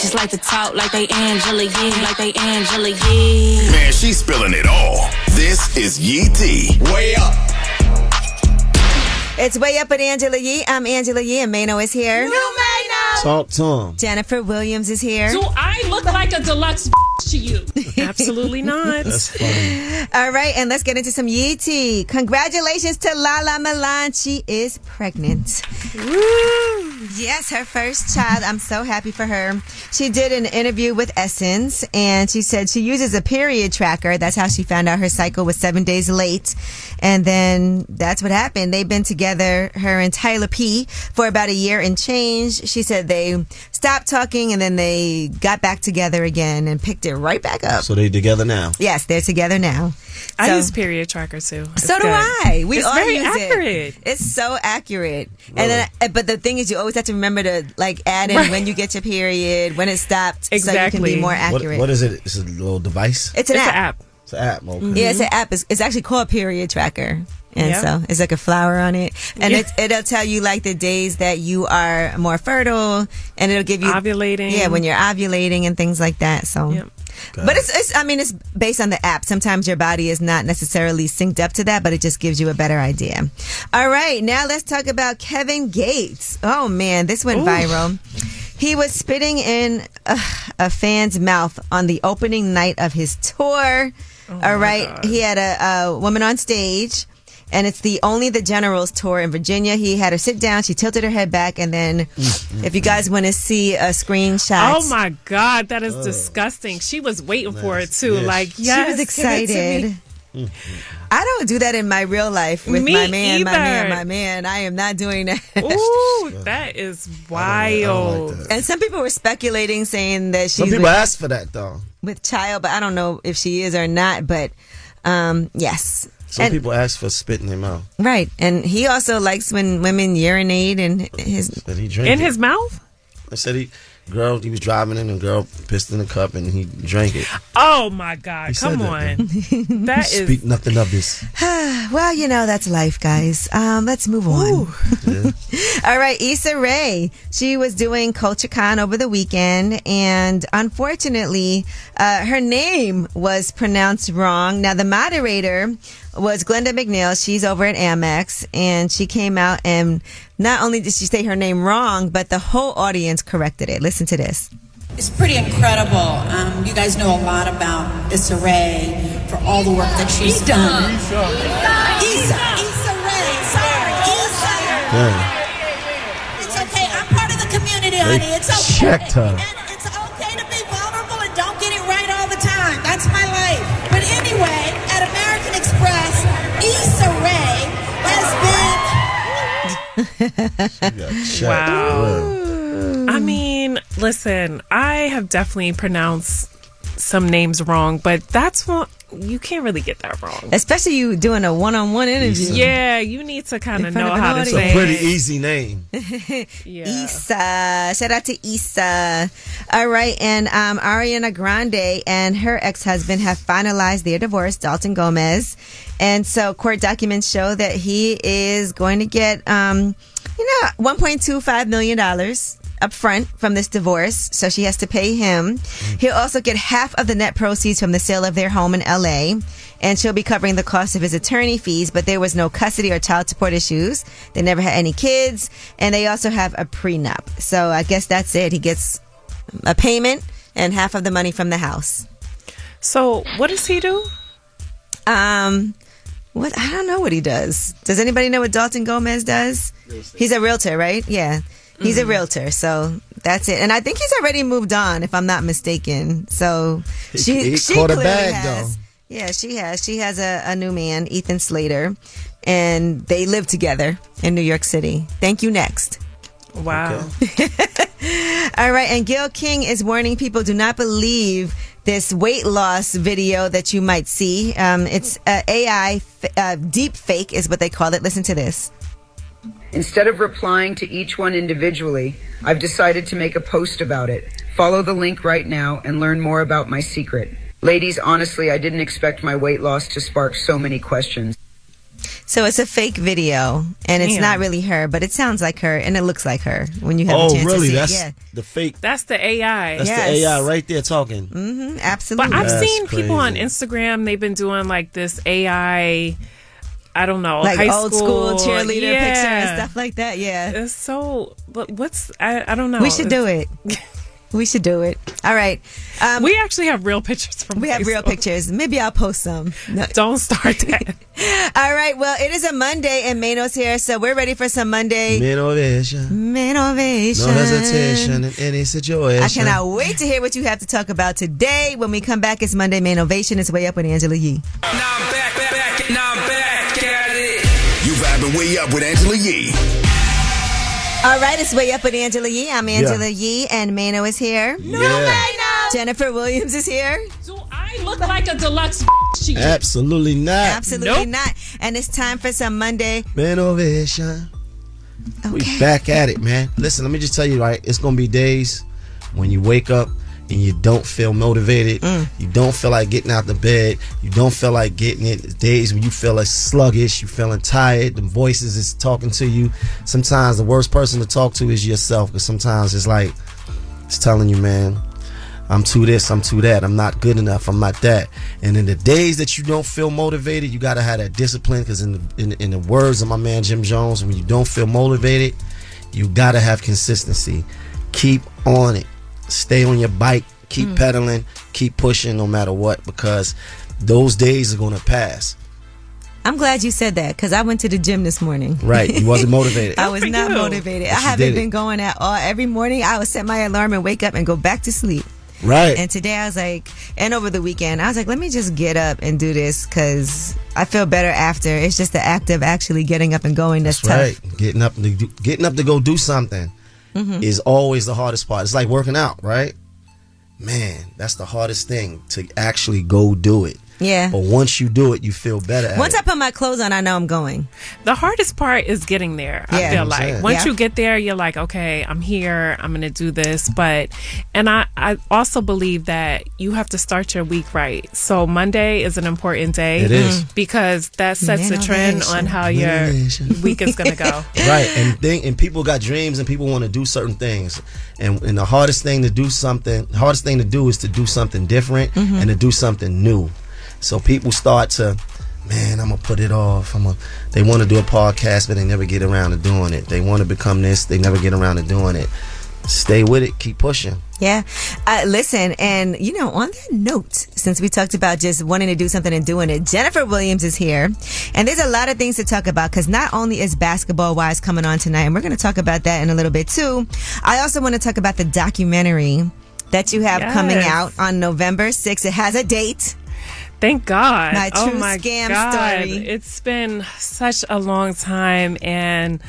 Just like to talk like they Angela Yee, like they Angela Yee. Man, she's spilling it all. This is Yee T. Way up. It's way up at Angela Yee. I'm Angela Yee, and Mano is here. You Mano. Talk to him. Jennifer Williams is here. Do I look like a deluxe to you? Absolutely not. That's funny. All right, and let's get into some Yee tea. Congratulations to Lala Milan. She is pregnant. Woo! Yes, her first child. I'm so happy for her. She did an interview with Essence, and she said she uses a period tracker. That's how she found out her cycle was seven days late. And then that's what happened. They've been together, her and Tyler P, for about a year and change. She said they stopped talking and then they got back together again and picked it right back up. So they together now. Yes, they're together now. I So- use period tracker too. It's So do good. I. We it's all very use accurate. it. It's so accurate. And then, uh, but the thing is, you always have to remember to like add in Right. when you get your period, when it stopped, so you can be more What, accurate. what is it? It's a little device. It's an It's an app. app. It's an app. Okay. Yeah, it's an app. It's, it's actually called Period Tracker. And Yep. so it's like a flower on it. And Yeah. it, it'll tell you like the days that you are more fertile and it'll give you Ovulating. Yeah, when you're ovulating and things like that. So But it's, it's I mean it's based on the app. Sometimes your body is not necessarily synced up to that, but it just gives you a better idea. All right, now let's talk about Kevin Gates. Oh man, this went Ooh. viral. He was spitting in uh, a fan's mouth on the opening night of his tour. All right, he had a, a woman on stage, and it's the Only the Generals tour in Virginia. He had her sit down. She tilted her head back, and then, if you guys want to see a screenshot, Oh my god, that is disgusting. She was waiting for it too. Yes. Like, She was give it to excited. I don't do that in my real life with Me my man, my man, my man. I am not doing that. Ooh, that is wild. And some people were speculating, saying that she. Some people with, ask for that though. with child, but I don't know if she is or not. But um, yes, Some And- people ask for spit in their mouth. right. And he also likes when women urinate in his That he drank In it. his mouth? I said he, girl, he was driving in and girl pissed in the cup and he drank it. Oh my god, He come said on. that, that Speak nothing of this. well, you know that's life, guys. Um, let's move on. All right, Issa Rae. She was doing CultureCon over the weekend, and unfortunately, uh, her name was pronounced wrong. Now, the moderator was Glenda McNeal. She's over at Amex, and she came out and not only did she say her name wrong, but the whole audience corrected it. Listen to this. It's pretty incredible. Um, you guys know a lot about Issa Rae for all the work that she's done. Issa. Issa. Issa Rae. Sorry. Issa. It's okay. I'm part of the community, honey. It's okay. checked her. And it's okay to be vulnerable and don't get it right all the time. That's my life. But anyway, at American Express, Issa Rae has Wow. I mean, listen, I have definitely pronounced some names wrong, but that's what you can't really get that wrong. Especially you doing a one-on-one interview. Yeah, you need to kind of front know of an how to audience. say It's a pretty easy name. yeah. Issa. Shout out to Issa. All right. And um, Ariana Grande and her ex husband have finalized their divorce, Dalton Gomez. And so court documents show that he is going to get, um, you know, $1.25 million up front from this divorce. So she has to pay him. He'll also get half of the net proceeds from the sale of their home in LA. And she'll be covering the cost of his attorney fees, but there was no custody or child support issues. They never had any kids. And they also have a prenup. So I guess that's it. He gets a payment and half of the money from the house. So what does he do? Um, what I don't know what he does. Does anybody know what Dalton Gomez does? He's a realtor, right? Yeah. He's a realtor, so that's it. And I think he's already moved on, if I'm not mistaken. So He- she, he she caught a clearly bag, has. though. Yeah, she has. She has a, a new man, Ethan Slater, and they live together in New York City. Thank you. Next. Wow. All right, and Gayle King is warning people do not believe this weight loss video that you might see. Um, it's uh, AI f- uh, deep fake is what they call it. Listen to this. Instead of replying to each one individually, I've decided to make a post about it. Follow the link right now and learn more about my secret. Ladies, honestly, I didn't expect my weight loss to spark so many questions. So it's a fake video, and it's Damn. not really her, but it sounds like her, and it looks like her when you have a Oh, chance really? to see That's it. Yeah. the fake. That's the AI. That's the AI right there talking. Mm-hmm, absolutely. But I've That's seen people on. Instagram. They've been doing like this AI. I don't know, like high old school cheerleader yeah. picture and stuff like that. Yeah, it's so. But what's I? I don't know. We should do it. we should do it. All right. Um, we actually have real pictures from. We have real pictures. Maybe I'll post some. No. Don't start that. All right. Well, it is a Monday, and Mano's here, so we're ready for some Monday Innovation. Manovation. No hesitation in any situation. I cannot wait to hear what you have to talk about today. When we come back, it's Monday Manovation. It's way up with Angela Yee. You vibing way up with Angela Yee. All right, it's way up with Angela Yee. I'm Angela Yeah. Yee, and Mano is here. No, Yeah. Jennifer Williams is here. Do I look like a deluxe to? Absolutely not. Absolutely not. And it's time for some Monday. Manovation. We back at it, man. Listen, let me just tell you, right? It's gonna be days when you wake up and you don't feel motivated. Mm. You don't feel like getting out the bed. You don't feel like getting it. Days when you feel like sluggish. You feeling tired. The voices is talking to you. Sometimes the worst person to talk to is yourself. Because sometimes it's like it's telling you, man, I'm too this, I'm too that, I'm not good enough, I'm not that. And in the days that you don't feel motivated, you gotta have that discipline. Because in the in, in the words of my man Jim Jones, when you don't feel motivated, you gotta have consistency. Keep on it. Stay on your bike. Keep Mm. pedaling. Keep pushing, no matter what, because those days are gonna pass. I'm glad you said that because I went to the gym this morning. Right? You wasn't motivated. I was not motivated. But I haven't did it. been going at all. Every morning I would set my alarm and wake up and go back to sleep. Right. And today I was like, and over the weekend, I was like, let me just get up and do this because I feel better after. It's just the act of actually getting up and going that's, That's tough. right. Getting up, to do, getting up to go do something Mhm. is always the hardest part. It's like working out, right? Man, that's the hardest thing to actually go do it. Yeah. But once you do it, you feel better. At Once it. I put my clothes on, I know I'm going. The hardest part is getting there. I Yeah. feel I'm like once Yeah. you get there, you're like, okay, I'm here. I'm going to do this. But, and I, I also believe that you have to start your week right. So Monday is an important day. It is. Because that sets the trend on how your week is going to go. right and thing, and people got dreams and people want to do certain things and, and the hardest thing to do something hardest thing to do is to do something different Mhm. and to do something new so people start to man i'm gonna put it off i'm gonna they want to do a podcast but they never get around to doing it they want to become this they never get around to doing it stay with it keep pushing Yeah. Uh, listen, and you know, on that note, since we talked about just wanting to do something and doing it, Jennifer Williams is here. And there's a lot of things to talk about because not only is Basketball Wives coming on tonight, and we're going to talk about that in a little bit too, I also want to talk about the documentary that you have coming out on November 6th. It has a date. Thank God. My oh my scam God. story. It's been such a long time and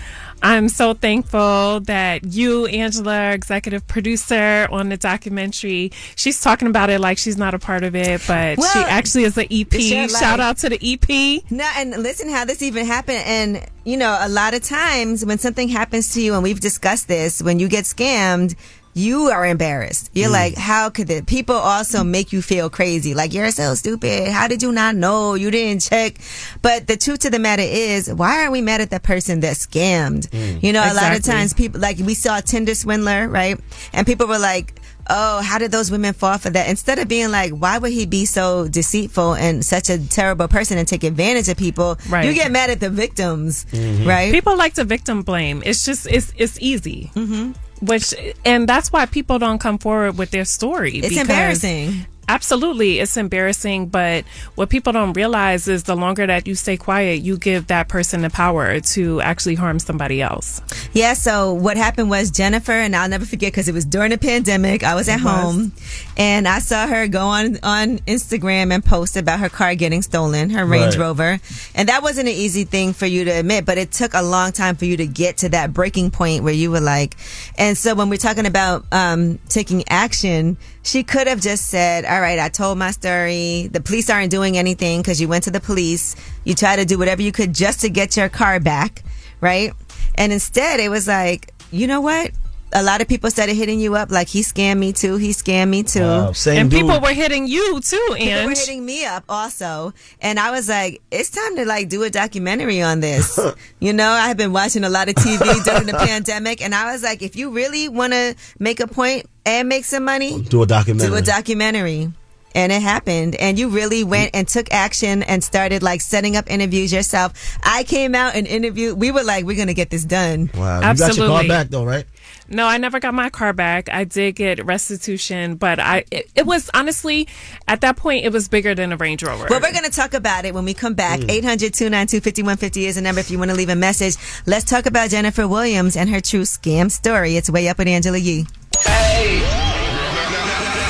I'm so thankful that you, Angela, executive producer on the documentary, she's talking about it like she's not a part of it, but she actually is the EP. Shout out to the EP. No, and listen how this even happened. And, you know, a lot of times when something happens to you, and we've discussed this, when you get scammed, you are embarrassed. You're like, how could the people also make you feel crazy? Like, you're so stupid. How did you not know? You didn't check. But the truth to the matter is, why aren't we mad at the person that scammed? Mm. You know, a lot of times people, like, we saw Tinder swindler, right? And people were like, oh, how did those women fall for that? Instead of being like, why would he be so deceitful and such a terrible person and take advantage of people? Right. You get mad at the victims, Mm-hmm. right? People like to victim blame. It's just it's it's easy. Mm-hmm. Which and that's why people don't come forward with their story. It's embarrassing. Absolutely, it's embarrassing. But what people don't realize is the longer that you stay quiet, you give that person the power to actually harm somebody else. Yeah, so what happened was Jennifer, and I'll never forget because it was during the pandemic. I was at It was. home and I saw her go on, on Instagram and post about her car getting stolen, her Range Right. Rover. And that wasn't an easy thing for you to admit, but it took a long time for you to get to that breaking point where you were like, and so when we're talking about um, taking action, she could have just said, all right, I told my story. The police aren't doing anything because you went to the police. You tried to do whatever you could just to get your car back, right? And instead, it was like, you know what? A lot of people started hitting you up like he scammed me too. He scammed me too. Wow, same and dude. people were hitting you too, People were hitting me up also. And I was like, it's time to like do a documentary on this. you know, I have been watching a lot of TV during the pandemic and I was like, if you really want to make a point and make some money, do a documentary do a documentary. And it happened. And you really went and took action and started like setting up interviews yourself. I came out and interviewed. We were like, we're going to get this done. wow you got your car back though right No, I never got my car back. I did get restitution, but I it, it was honestly at that point it was bigger than a Range Rover. Well, we're going to talk about it when we come back. Mm. 800 292 5150 is the number if you want to leave a message. Let's talk about Jennifer Williams and her true scam story. It's way up with Angela Yee. Hey.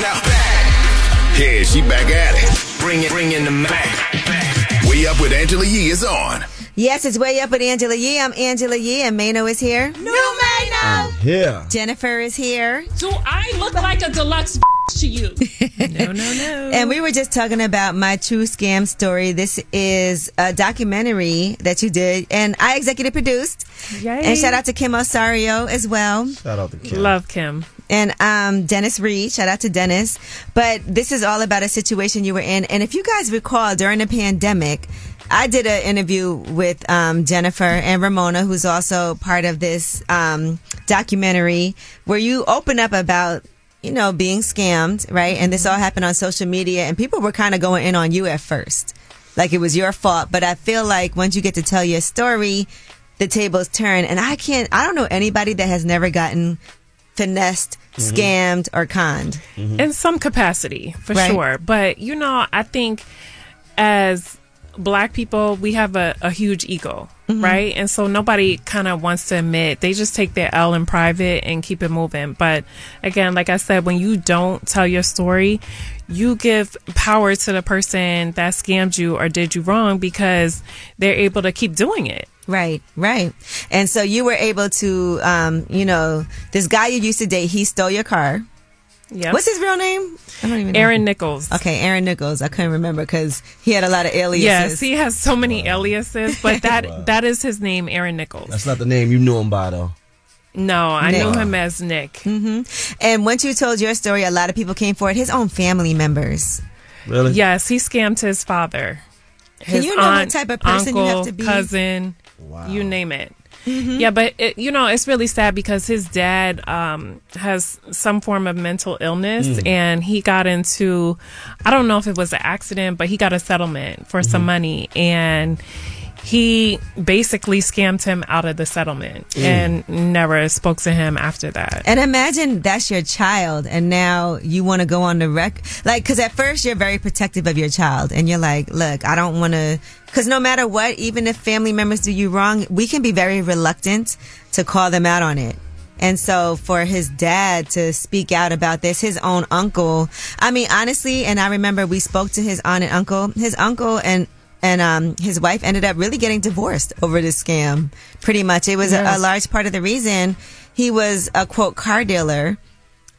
Now, back. Yeah, she back at it. Bring it, bring in the Mac. Way up with Angela Yee is on. Yes, it's way up with Angela Yee. I'm Angela Yee, and Mano is here. No, Mano. yeah Jennifer is here. Do I look like a deluxe to you. no, no, no. And we were just talking about my true scam story. This is a documentary that you did, and I executive produced. Yay. And shout out to Kim Osorio as well. Shout out to Kim. Love Kim. And um, Dennis Reed, shout out to Dennis. But this is all about a situation you were in. And if you guys recall, during the pandemic, I did an interview with um, Jennifer and Ramona, who's also part of this um, documentary, where you open up about you know being scammed, right? And this all happened on social media, and people were kind of going in on you at first, like it was your fault. But I feel like once you get to tell your story, the tables turn. And I can't, I don't know anybody that has never gotten finessed, Mhm. scammed, or conned. in some capacity for Right. sure but you know i think as black people we have a, a huge ego Mhm. right and so nobody kind of wants to admit they just take their l in private and keep it moving but again like i said when you don't tell your story you give power to the person that scammed you or did you wrong because they're able to keep doing it Right, right. And so you were able to, um, you know, this guy you used to date, he stole your car. Yep. What's his real name? I don't even know. Aaron Nichols. Okay, Aaron Nichols. I couldn't remember because he had a lot of aliases. yes he has so many aliases but that that is his name aaron nichols That's not the name you knew him by though. No, I Nick. knew him as Nick. hmm And once you told your story, a lot of people came forward. His own family members. Really? Yes, he scammed his father. Can His you know what type of person you have to be? Cousin, you name it. Yeah, but it, you know it's really sad because his dad um, has some form of mental illness, Mm. and he got into I don't know if it was an accident, but he got a settlement for some Mhm. money, and he basically scammed him out of the settlement Mm. and never spoke to him after that. And imagine that's your child, and now you want to go on the rec. Like, because at first you're very protective of your child, and you're like, look, I don't want to. Because no matter what, even if family members do you wrong, we can be very reluctant to call them out on it. And so for his dad to speak out about this, his own uncle, I mean, honestly, and I remember we spoke to his aunt and uncle, his uncle and and um, his wife ended up really getting divorced over this scam. Pretty much, it was a, a large part of the reason he was a quote car dealer,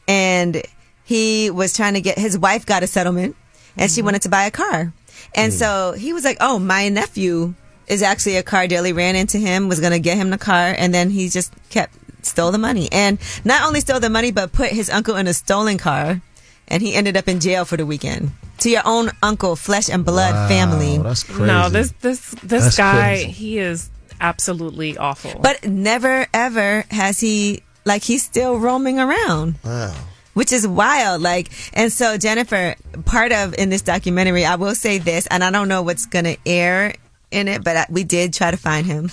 and he was trying to get his wife got a settlement, and she wanted to buy a car, and hmm. so he was like, "Oh, my nephew is actually a car dealer." He ran into him, was going to get him the car, and then he just kept stole the money, and not only stole the money, but put his uncle in a stolen car, and he ended up in jail for the weekend. To your own uncle, flesh and blood Wow, family. that's crazy. No, this this this That's guy, crazy. he is absolutely awful. But never ever has he like he's still roaming around. Wow. Which is wild. Like and so Jennifer, part of in this documentary, I will say this, and I don't know what's gonna air in it, but I, we did try to find him.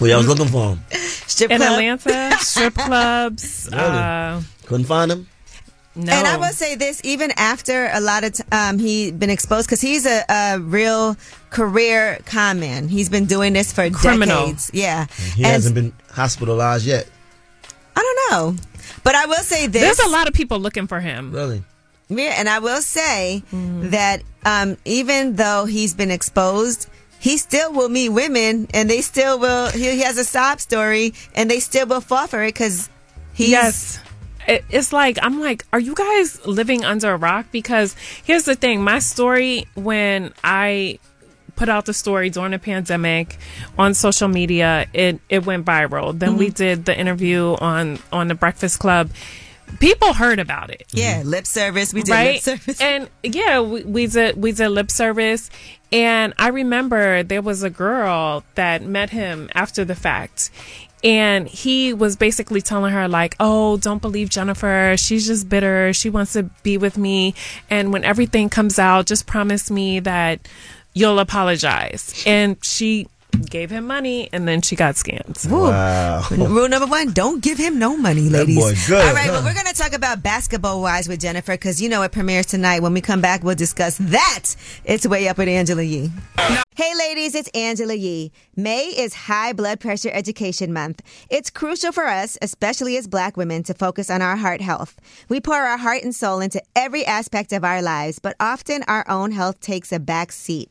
Well, I was looking for him. Strip in club. Atlanta, strip clubs. Really? Uh, Couldn't find him. no. And I will say this, even after a lot of t- um, he been exposed, because he's a, a real career con man. He's been doing this for Criminal. decades. Yeah, He and hasn't been hospitalized yet. I don't know, but I will say this: There's a lot of people looking for him. Really? Yeah, and I will say Mm-hmm. that um, even though he's been exposed, he still will meet women, and they still will. He, he has a sob story, and they still will fall for it because he's. yes. It, it's like I'm like, are you guys living under a rock? Because here's the thing, my story when I put out the story during the pandemic on social media, it it went viral. Then we Mhm. did the interview on on the Breakfast Club. People heard about it. Yeah, lip service. We did right? lip service. And yeah, we, we did we did lip service, and I remember there was a girl that met him after the fact. And he was basically telling her, like, oh, don't believe Jennifer. She's just bitter. She wants to be with me. And when everything comes out, just promise me that you'll apologize. And she gave him money and then she got scammed. Wow. Rule number one: don't give him no money, That ladies. good, All right, huh? well, we're gonna talk about basketball wives with Jennifer because you know it premieres tonight. When we come back, we'll discuss that. It's way up with Angela Yee. Hey, ladies, it's Angela Yee. May is High Blood Pressure Education Month. It's crucial for us, especially as Black women, to focus on our heart health. We pour our heart and soul into every aspect of our lives, but often our own health takes a back seat.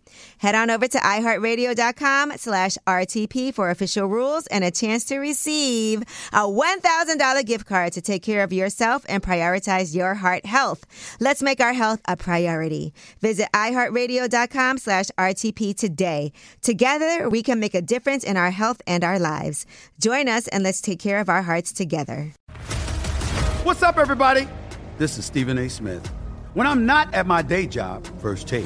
Head on over to iHeartRadio.com slash RTP for official rules and a chance to receive a $1,000 gift card to take care of yourself and prioritize your heart health. Let's make our health a priority. Visit iHeartRadio.com slash RTP today. Together, we can make a difference in our health and our lives. Join us and let's take care of our hearts together. What's up, everybody? This is Stephen A. Smith. When I'm not at my day job, First Take,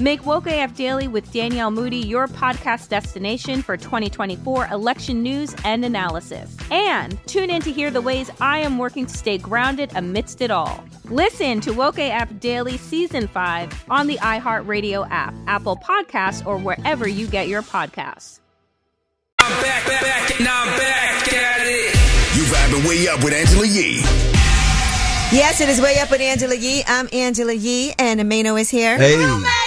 Make Woke AF Daily with Danielle Moody your podcast destination for 2024 election news and analysis. And tune in to hear the ways I am working to stay grounded amidst it all. Listen to Woke AF Daily Season 5 on the iHeartRadio app, Apple Podcasts, or wherever you get your podcasts. I'm back, back, back, and I'm back at it. You vibing way up with Angela Yee. Yes, it is way up with Angela Yee. I'm Angela Yee, and Amano is here. Hey.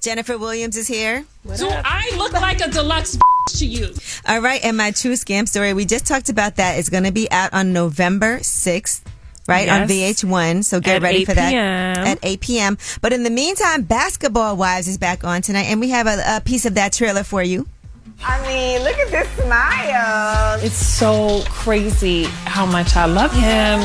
Jennifer Williams is here. Do I look like a deluxe to you? All right, and my true scam story, we just talked about that. It's going to be out on November 6th. Right on VH1, so get At ready 8 for that p.m.. at 8 p.m. But in the meantime, Basketball Wives is back on tonight, and we have a, a piece of that trailer for you. I mean, look at this smile. It's so crazy how much I love him.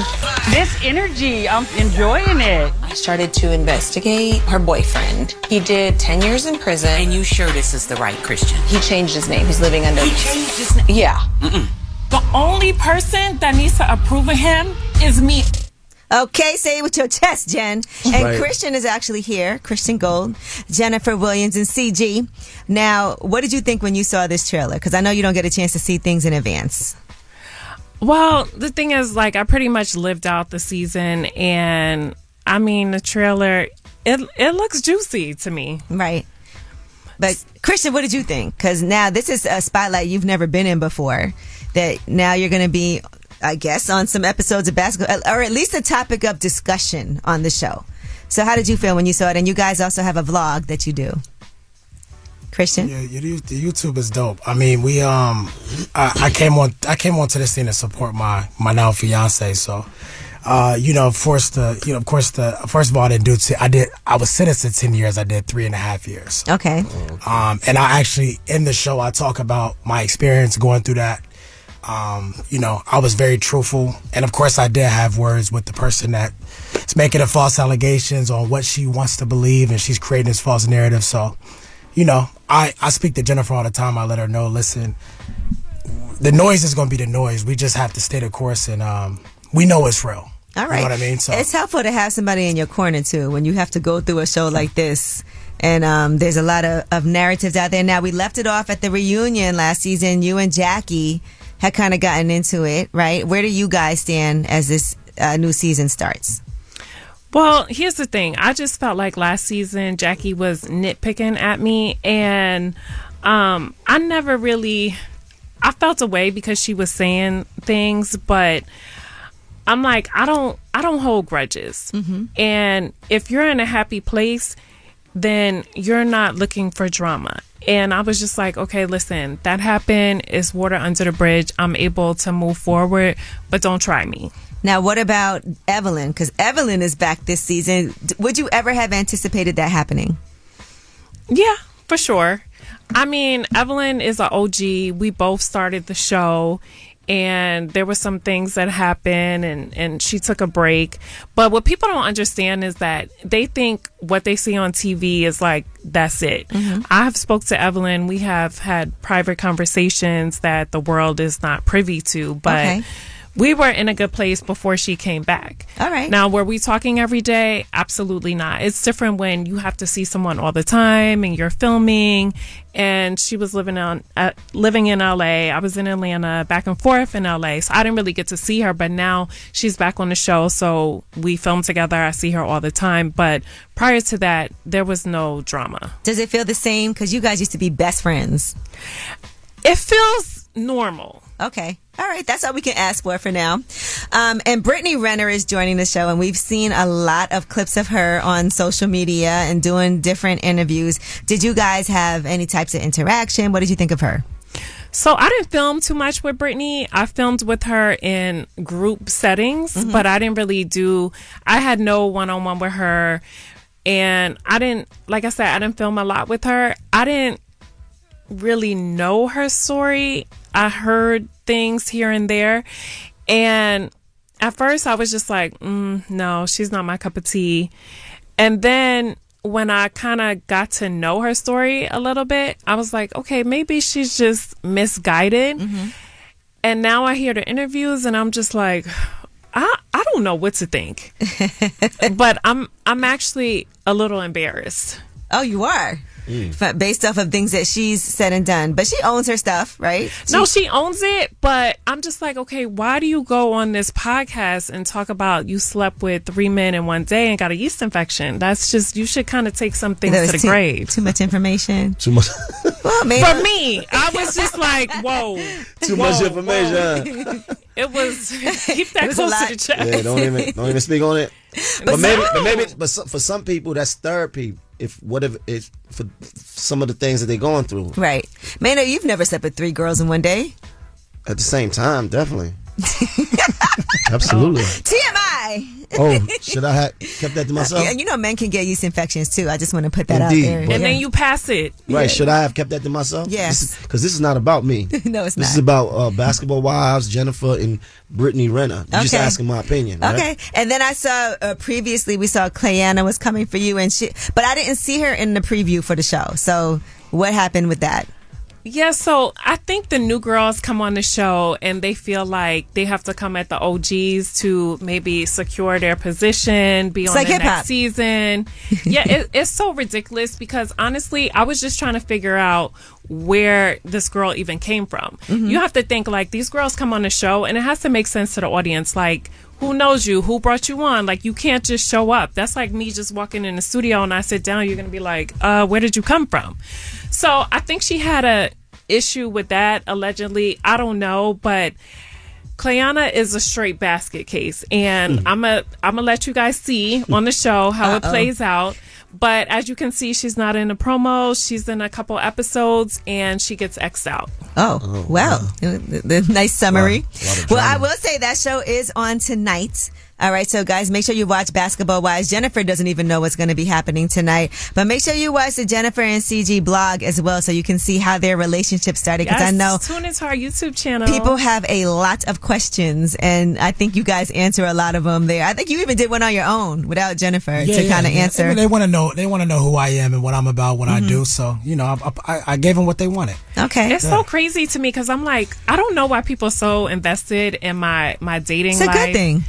This energy, I'm enjoying it. I started to investigate her boyfriend. He did 10 years in prison. And you sure this is the right Christian? He changed his name. He's living under. He changed his name? Yeah. The only person that needs to approve of him is me. Okay, say it with your chest, Jen. And Right. Christian is actually here. Christian Gold, Jennifer Williams, and CG. Now, what did you think when you saw this trailer? Because I know you don't get a chance to see things in advance. Well, the thing is, like, I pretty much lived out the season, and I mean, the trailer, it it looks juicy to me. Right. But Christian, what did you think? Because now this is a spotlight you've never been in before. That now you're going to be, I guess, on some episodes of basketball, or at least a topic of discussion on the show. So, how did you feel when you saw it? And you guys also have a vlog that you do. Christian, Yeah, the YouTube is dope. I mean, we um, I, I came on, I came onto this thing to support my my now fiance. So, uh, you know, of course the, you know, of course the, first of all, I didn't do. T- I did. I was sentenced to ten years. I did three and a half years. Okay. Um, and I actually in the show I talk about my experience going through that. Um, you know, I was very truthful, and of course, I did have words with the person that is making the false allegations on what she wants to believe, and she's creating this false narrative. So, you know, I I speak to Jennifer all the time. I let her know, listen, the noise is going to be the noise. We just have to stay the course, and um, we know it's real. All right. You know what I mean? So it's helpful to have somebody in your corner too when you have to go through a show like this. And um, there's a lot of, of narratives out there. Now we left it off at the reunion last season. You and Jackie had kind of gotten into it, right? Where do you guys stand as this uh, new season starts? Well, here's the thing. I just felt like last season Jackie was nitpicking at me, and um, I never really. I felt away because she was saying things, but I'm like, I don't, I don't hold grudges. And if you're in a happy place, then you're not looking for drama. And I was just like, okay, listen, that happened. It's water under the bridge. I'm able to move forward, but don't try me. Now, what about Evelyn? Because Evelyn is back this season. Would you ever have anticipated that happening? Yeah, for sure. I mean, Evelyn is an OG. We both started the show and there were some things that happened and, and she took a break. But what people don't understand is that they think what they see on TV is like, that's it. Mm-hmm. I have spoke to Evelyn. We have had private conversations that the world is not privy to, but Okay. We were in a good place before she came back. All right. Now, were we talking every day? Absolutely not. It's different when you have to see someone all the time and you're filming. And she was living on uh, living in LA. I was in Atlanta, back and forth in LA. So I didn't really get to see her. But now she's back on the show, so we film together. I see her all the time. But prior to that, there was no drama. Does it feel the same? Because you guys used to be best friends. It feels normal. Okay. All right. That's all we can ask for for now. Um, and Brittany Renner is joining the show, and we've seen a lot of clips of her on social media and doing different interviews. Did you guys have any types of interaction? What did you think of her? So I didn't film too much with Brittany. I filmed with her in group settings, but I didn't really do. I had no one on one with her, and I didn't. Like I said, I didn't film a lot with her. I didn't really know her story. I heard things here and there, and at first I was just like, mm, "No, she's not my cup of tea." And then when I kind of got to know her story a little bit, I was like, okay, maybe she's just misguided. And now I hear the interviews and I'm just like, I I don't know what to think. but I'm I'm actually a little embarrassed. Oh, you are? Mm. F- Based off of things that she's said and done. But she owns her stuff, right? No, she owns it, but I'm just like, okay, why do you go on this podcast and talk about you slept with three men in one day and got a yeast infection? That's just you should kind of take some things to the too- grave. Too much information. Too much. Well, maybe. For me, I was just like, whoa, Too whoa, much information. whoa. It was keep that was close to the chest. Yeah, don't even don't even speak on it. But, maybe, but maybe, but some, for some people, that's therapy. If whatever, if for some of the things that they're going through Right. Maynard, you've never slept with three girls in one day. at the same time, definitely, absolutely. TMI. Oh, should I have kept that to myself? Yeah, you know men can get yeast infections too. I just want to put that Indeed, out there. but- And then you pass it. Right? Should I have kept that to myself? Yes. Because this, is not about me. no, it's This not. This is about uh, basketball wives, Jennifer and Brittany Renner. You're just asking my opinion. right? Okay, and then I saw uh, previously we saw Clayana was coming for you, and she, but I didn't see her in the preview for the show. So what happened with that? Yeah, so I think the new girls come on the show and they feel like they have to come at the OGs to maybe secure their position, be It's on like the hip-hop. next season. yeah, it, it's so ridiculous because honestly, I was just trying to figure out where this girl even came from. Mm-hmm. You have to think like these girls come on the show and it has to make sense to the audience. Like, who knows you? Who brought you on? Like, you can't just show up. That's like me just walking in the studio and I sit down. You're gonna be like, uh, where did you come from? So I think she had a issue with that allegedly. I don't know, but Clayana is a straight basket case, and I'm a I'm gonna let you guys see on the show how it Uh-oh. plays out. But as you can see, she's not in a promo. She's in a couple episodes, and she gets xed out. Oh, oh well, the, the nice summary. Wow. A lot of Well, I will say that show is on tonight. All right, so guys, make sure you watch Basketball Wives. Jennifer doesn't even know what's going to be happening tonight, but make sure you watch the Jennifer and CG blog as well, so you can see how their relationship started. Because I know tune into our YouTube channel. people have a lot of questions, and I think you guys answer a lot of them there. I think you even did one on your own without Jennifer to kind of answer. I mean, they want to know. They want to know who I am and what I'm about, what I Mhm. do. So you know, I, I, I gave them what they wanted. Okay, It's so crazy to me because I'm like, I don't know why people are so invested in my my dating It's a life. good thing.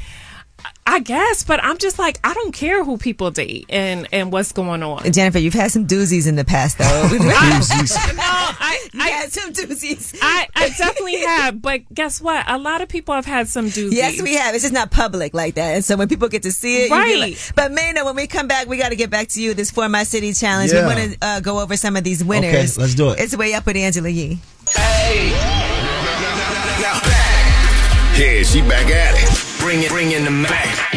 I guess, but I'm just like I don't care who people date and and what's going on. Jennifer, you've had some doozies in the past, though. no, I, I had some doozies. I, I definitely have, but guess what? A lot of people have had some doozies. Yes, we have. It's just not public like that. And so when people get to see it, Right. like- but Mano, when we come back, we got to get back to you. This For My City challenge. Yeah. We want to uh, go over some of these winners. Okay, let's do it. It's way up with Angela Yee. Yeah, she back at it. Bring it, bring in the Mac.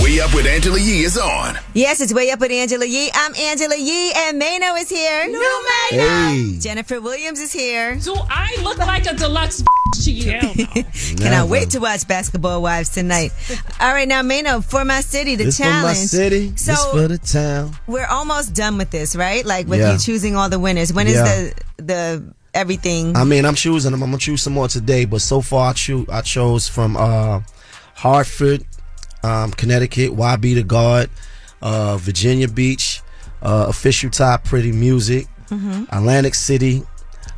Way up with Angela Yee is on. Yes, it's way up with Angela Yee. I'm Angela Yee, and Mano is here. No, Mano. Hey. Jennifer Williams is here. Do I look like a deluxe to you? Cannot Never. wait to watch Basketball Wives tonight. All right, now Mano, for my city, the This for my challenge. city. So this for the town. we're almost done with this, right? Like with Yeah. you choosing all the winners. When is Yeah. the the everything? I mean, I'm choosing them. I'm gonna choose some more today, but so far I choose. I chose from uh, Hartford, um, Connecticut, YB the Guard, uh, Virginia Beach, uh, official top pretty music, Mhm. Atlantic City,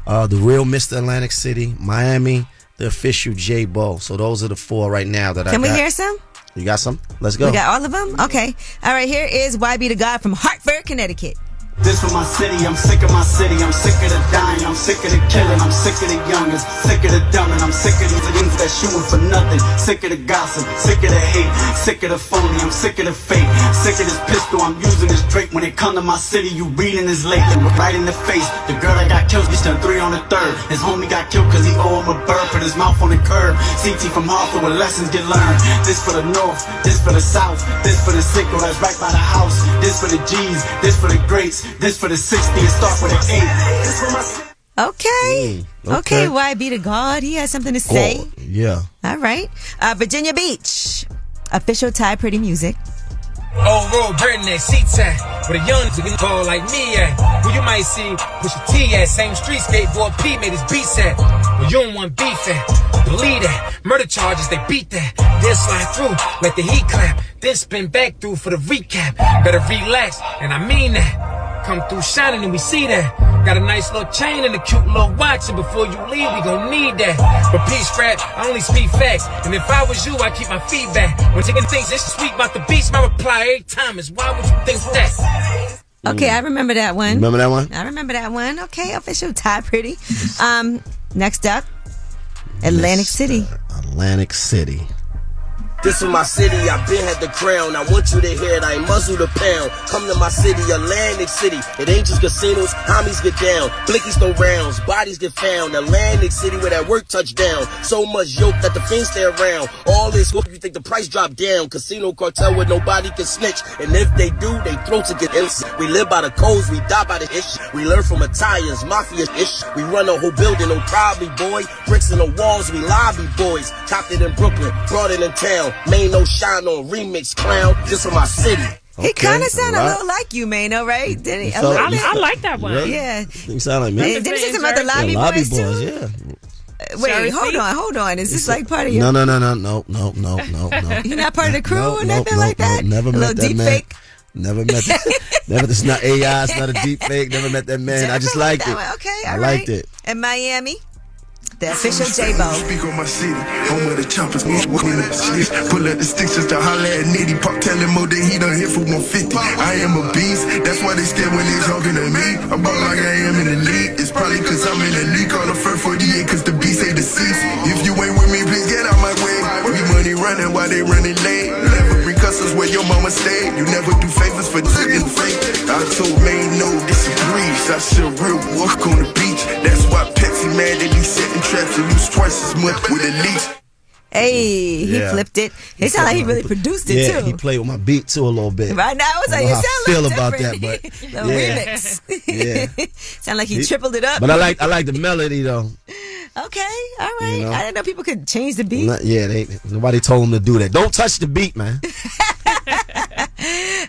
uh, the real Mr. Atlantic City, Miami, the official J Bo. So those are the four right now that I Can we got. hear some? You got some? Let's go. We got all of them? Okay. All right, here is YB the God from Hartford, Connecticut. This for my city, I'm sick of my city, I'm sick of the dying, I'm sick of the killing, I'm sick of the youngest, sick of the dumb, and I'm sick of these niggas that shooting for nothing, sick of the gossip, sick of the hate, sick of the phony, I'm sick of the fake, sick of this pistol, I'm using this Drake, when it come to my city, you reading this lately, right in the face, the girl that got killed, just turned three on the third, his homie got killed cause he owe him a bird, put his mouth on the curb, CT from Hartford where lessons get learned, this for the north, this for the south, this for the sick, that's right by the house, this for the G's, this for the greats, this for the 60, it start with an eight, this for my city. Okay. Mm, okay. okay. YB to God. He has something to say. Oh, yeah. All right. Uh, Virginia Beach. Official Thai Pretty Music. Old road, redneck, C-Town, where the young niggas call like me at. Where you might see Pusha T at, same street skateboard P made his beats at. Where you don't want beef at. Believe that, murder charges, they beat that. Then slide through, let the heat clap. Then spin back through for the recap. Better relax, and I mean that. Come through shining and we see that. Got a nice little chain and a cute little watch, and before you leave, we gon' need that. But peace rap, I only speak facts. And if I was you, I keep my feedback. When taking things this sweet about the beats, my reply every time is why would you think that? Okay, I remember that one. Remember that one? I remember that one. Okay, official Thai Pretty. Um, next up, Atlantic City. Atlantic City. This is my city, I been had the crown. I want you to hear it, I ain't muzzle the pound. Come to my city, Atlantic City. It ain't just casinos, homies get down. Blickies throw rounds, bodies get found. Atlantic City where that work touchdown. So much yoke that the fiends stay around. All this hope you think the price drop down. Casino cartel where nobody can snitch. And if they do, they throw to get innocent. We live by the codes, we die by the ish. We learn from Italians, mafia ish. We run a whole building, no probably boy. Bricks in the walls, we lobby boys. Copped it in Brooklyn, brought it in town. Made no shine on remix clown. This for my city. He kind of sounded a right. little like you, Mano, right? Didn't he? A So- little I- I like that one. Really? Yeah. You sound like me. Didn't he say some other lobby, Yeah, lobby boys, boys, too? yeah. Uh, Wait, hold on, hold on. Is this like part of your? No, no, no, no, no, no, no, no, no. You're not part of the crew no, or nothing no, like that. No, never a met little that deep man. fake. Never met. That, never. It's not AI. It's not a deep fake. Never met that man. I just liked it. one. Okay, I all liked right. it. In Miami, the official J-Bo. Speak on my city, home of the choppers, streets. Pull up the sticks just to holler at Nitty. Pop tell him more that he done hit for 150. I am a beast, that's why they when they talking to me. I'm like I am in the league. It's probably cause I'm in the league. Call the first 48 cause the beast ain't. If you ain't with me, please get out my way. We money running while they running mama stayed. You never do favors for chicken fake. I told May no, this a breeze. I should real walk on the beach. That's why Pepsi mad that he setting traps and lose twice as much with a leash. Hey, he Yeah. flipped it. It sounded like he really produced it yeah, too. he played with my beat too a little bit. Right now, I was I like, don't sound how I feel about that, but the yeah. remix. Yeah. sound like he, tripled it up. But I like I like the melody though. Okay, all right. You know? I didn't know people could change the beat. Not- yeah, they nobody told him to do that. Don't touch the beat, man.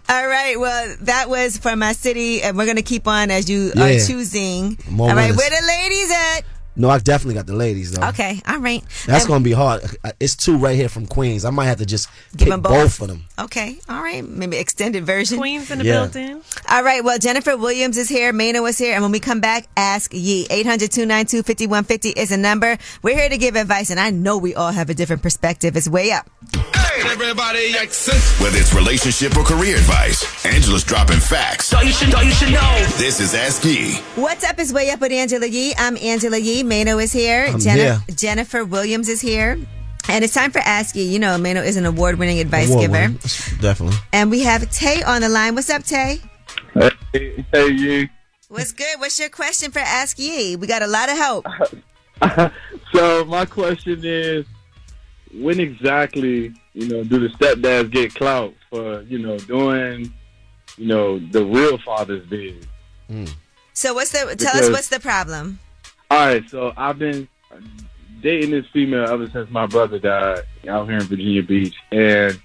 All right. Well, that was from my city, and we're gonna keep on as you are choosing. More all right, where the ladies at? No, I've definitely got the ladies though. Okay, all right. That's And- gonna be hard. It's two right here from Queens. I might have to just Give pick them both. both. of them. Okay, all right. Maybe extended version. Queens in the Yeah. building. All right. Well, Jennifer Williams is here. Mano is here. And when we come back, Ask Yee 800 292 5150 is a number. We're here to give advice, and I know we all have a different perspective. It's way up. Everybody Whether it's relationship or career advice, Angela's dropping facts. So you should know. You should know. This is Ask Yee. What's up is Way Up with Angela Yee. I'm Angela Yee. Mano is here. I'm Jenna- here. Jennifer Williams is here. And it's time for Ask Yee. You know, Mano is an award winning advice Award giver. Definitely. And we have Tay on the line. What's up, Tay? Hey, hey, you. What's good? What's your question for Ask Yee? We got a lot of help. So my question is, when exactly, you know, do the stepdads get clout for, you know, doing, you know, the real father's bid? So what's the tell us what's the problem? All right, so I've been dating this female ever since my brother died out here in Virginia Beach, and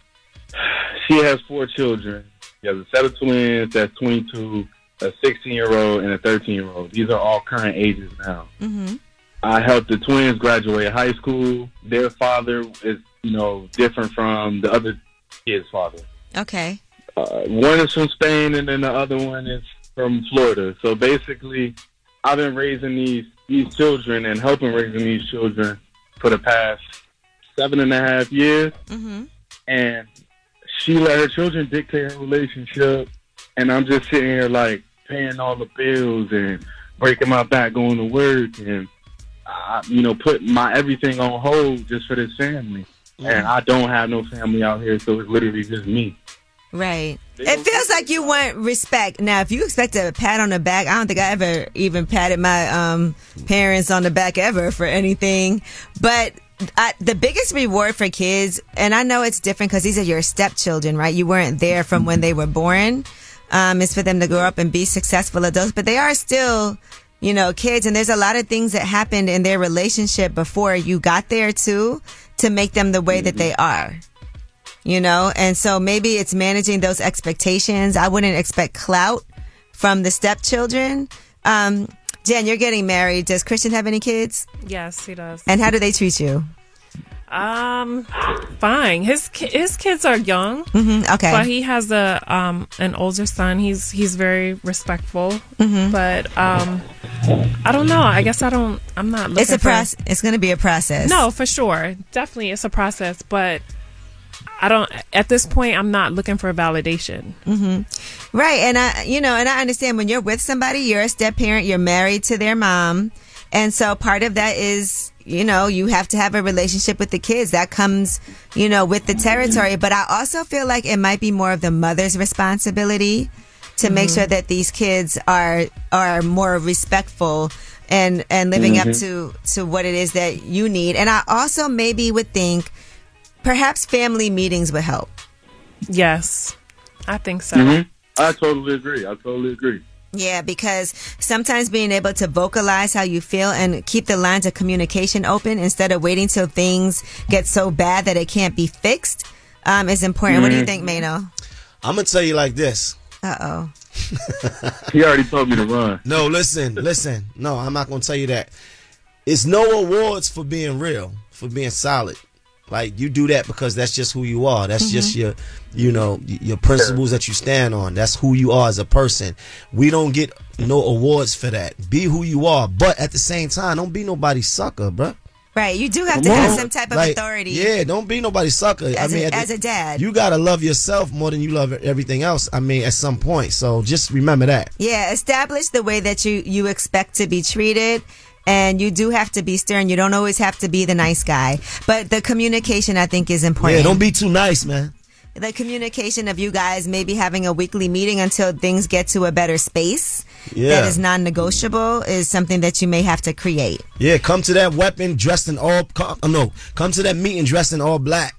she has four children. She has a set of twins that's 22, a 16 year old, and a 13 year old. These are all current ages now. Mm-hmm. I helped the twins graduate high school. Their father is, you know, different from the other kid's father. Okay. Uh, one is from Spain, and then the other one is from Florida. So basically, I've been raising these these children and helping raising these children for the past seven and a half years. Mm-hmm. And she let her children dictate her relationship, and I'm just sitting here like paying all the bills and breaking my back going to work and uh, you know putting my everything on hold just for this family. And I don't have no family out here, so it's literally just me. Right. It feels like you want respect. Now, if you expect a pat on the back, I don't think I ever even patted my um, parents on the back ever for anything. But I, the biggest reward for kids, and I know it's different because these are your stepchildren, right? You weren't there from when they were born. Um, is for them to grow up and be successful adults, but they are still, you know, kids. And there's a lot of things that happened in their relationship before you got there too to make them the way that they are you know? And so maybe it's managing those expectations. I wouldn't expect clout from the stepchildren. Um jen you're getting married. Does christian have any kids? Yes, he does. and how do they treat you Um, fine. His ki- his kids are young. Mhm, okay. But he has a um an older son. He's he's very respectful. Mhm. But um, I don't know. I guess I don't. I'm not. Looking it's a for- process it's going to be a process No, for sure. Definitely, it's a process. But I don't. At this point, I'm not looking for validation. hmm Right. And I, you know, and I understand when you're with somebody, you're a step parent, you're married to their mom. And so part of that is, you know, you have to have a relationship with the kids. That comes, you know, with the territory. But I also feel like it might be more of the mother's responsibility to make Mhm. sure that these kids are, are more respectful and, and living up Mhm. to, to what it is that you need. And I also maybe would think perhaps family meetings would help. Yes, I think so. Mhm. I totally agree. I totally agree. Yeah, because sometimes being able to vocalize how you feel and keep the lines of communication open instead of waiting till things get so bad that it can't be fixed um, is important. What do you Mhm. think, Mano? I'm gonna tell you like this. Uh oh. He already told me to run. No, listen, listen. No, I'm not gonna tell you that. It's no awards for being real, for being solid. Like you do that because that's just who you are. That's just Mhm. your, you know, your principles that you stand on. That's who you are as a person. We don't get no awards for that. Be who you are, but at the same time, don't be nobody's sucker, bruh. Right, you do have Come to have some type of Like, authority. Yeah, don't be nobody's sucker. As I mean, a- the- as a dad. you gotta love yourself more than you love everything else. I mean, at some point. So just remember that. Yeah, establish the way that you you expect to be treated. And you do have to be stern. You don't always have to be the nice guy. But the communication, I think, is important. Yeah, don't be too nice, man. the communication of you guys maybe having a weekly meeting until things get to a better space Yeah. that is non-negotiable is something that you may have to create. Yeah, come to that weapon dressed in all. No, come to that meeting dressed in all black.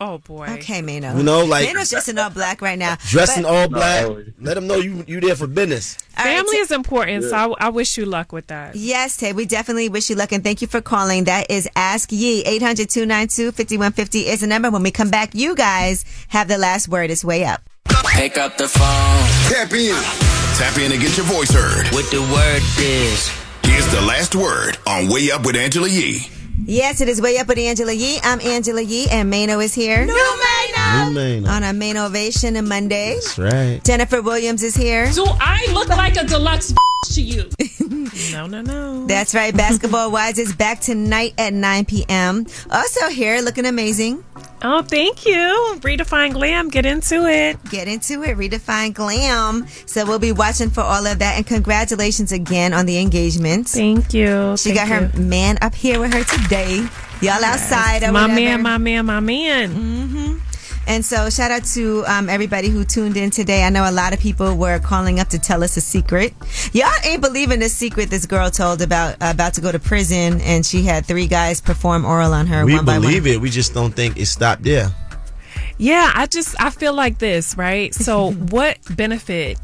Oh boy. Okay, Mano. You know, like- Mano's just in all black right now. Dressing But- all black. Let them know you you there for business. Family is important, so I, I wish you luck with that. Yes, Tay, we definitely wish you luck and thank you for calling. That is Ask Yee. 800 292 5150 is the number. When we come back, you guys have the last word. It's way up. Pick up the phone. Tap in. Tap in and get your voice heard. What the word is. Here's the last word on Way Up with Angela Yee. Yes, it is way up with Angela Yee. I'm Angela Yee, and Mano is here. No, Mano! New man. On a Manovation on Monday. That's right. Jennifer Williams is here. Do I look like a deluxe to you? no, no, no. That's right. Basketball Wives is back tonight at 9 p.m. Also here, looking amazing. Oh, thank you. Redefine Glam. Get into it. Get into it. Redefine Glam. So we'll be watching for all of that. And congratulations again on the engagement. Thank you. She Thank got her you. man up here with her today. Y'all outside or My whatever. man, my man, my man. Mm-hmm. And so, shout out to um, everybody who tuned in today. I know a lot of people were calling up to tell us a secret. Y'all ain't believing the secret this girl told about about to go to prison, and she had three guys perform oral on her. we one by one. believe it. We just don't think it stopped there. Yeah, I just I feel like this, right? So what benefit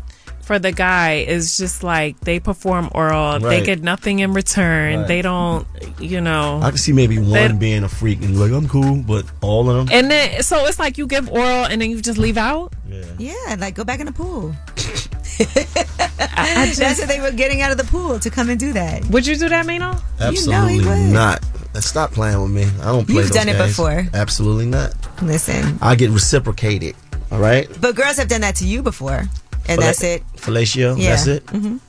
for the guy is just like they perform oral, they get nothing in return. Right. They don't, you know. I can see maybe one They- being a freak and like I'm cool, but all of them. and then so it's like you give oral and then you just leave out. Yeah, Yeah, like go back in the pool. I just- That's what they were getting out of the pool to come and do that. Would you do that, Mano? Absolutely not. Uh, stop playing with me. I don't play You've those done it before. Absolutely not. Listen, I get reciprocated. All right. but girls have done that to you before, and that's it. Fellatio. Yeah. That's it. Mhm.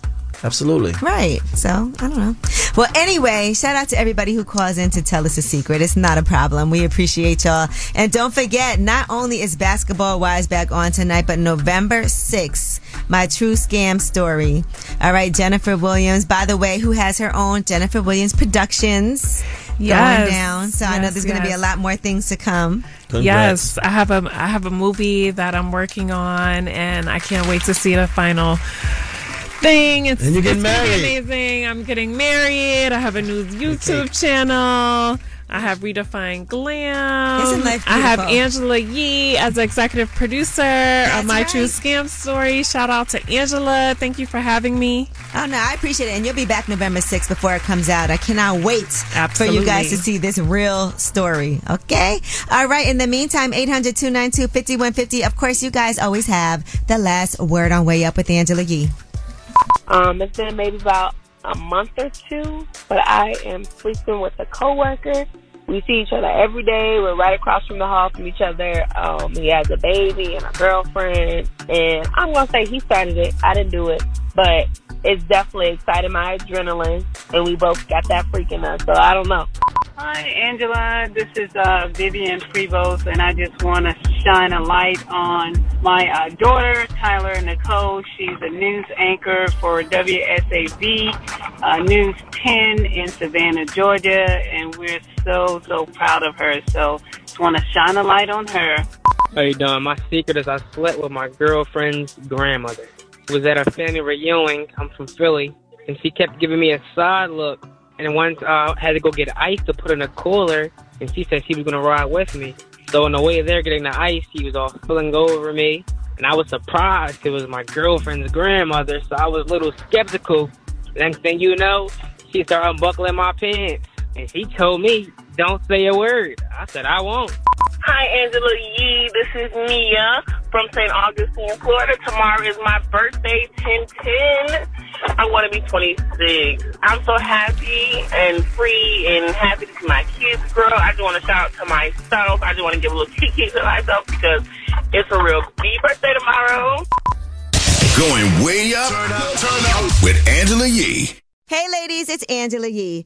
Absolutely. Right. So I don't know. Well, anyway, shout out to everybody who calls in to tell us a secret. It's not a problem. We appreciate y'all. And don't forget, not only is Basketball Wives back on tonight, but November 6th, my true scam story. All right, Jennifer Williams, by the way, who has her own Jennifer Williams Productions Yes. going down. So I know Yes, there's going to be a lot more things to come. Yes, I have a I have a movie that I'm working on, and I can't wait to see the final thing. It's, And you're getting it's married. amazing. I'm getting married. I have a new YouTube channel. I have Redefined Glam. Isn't life I have? Angela Yee as executive producer of My True Scam Story. Shout out to Angela. Thank you for having me. Oh no, I appreciate it, and you'll be back November 6th before it comes out. I cannot wait for you guys to see this real story. Okay, all right. In the meantime, 800-292-5150. Of course, you guys always have the last word on Way Up with Angela Yee. Um, it's been maybe about a month or two, but I am sleeping with a coworker. We see each other every day. We're right across from the hall from each other. Um, he has a baby and a girlfriend, and I'm gonna say he started it. I didn't do it, but it's definitely excited my adrenaline, and we both got that freak in us. So I don't know. Hi, Angela. This is uh, Vivian Prevost, and I just want to shine a light on my uh, daughter, Tyler Nicole. She's a news anchor for WSAV uh, News 10 in Savannah, Georgia, and we're so, so proud of her. So just want to shine a light on her. How you doing? My secret is I slept with my girlfriend's grandmother. Was at a family reunion. I'm from Philly, and she kept giving me a side look. And once uh, I had to go get ice to put in a cooler, and she said she was gonna ride with me. So on the way there, getting the ice, she was all spilling over me, and I was surprised it was my girlfriend's grandmother. So I was a little skeptical. Next thing you know, she started unbuckling my pants, and she told me, "Don't say a word." I said, "I won't." Hi, Angela Yee. This is Mia from St. Augustine, Florida. Tomorrow is my birthday, 1010. I want to be 26. I'm so happy and free and happy to see my kids grow. I just want to shout out to myself. I just want to give a little kiki to myself because it's a real big birthday tomorrow. Going way up with Angela Yee. Hey ladies, it's Angela Yee.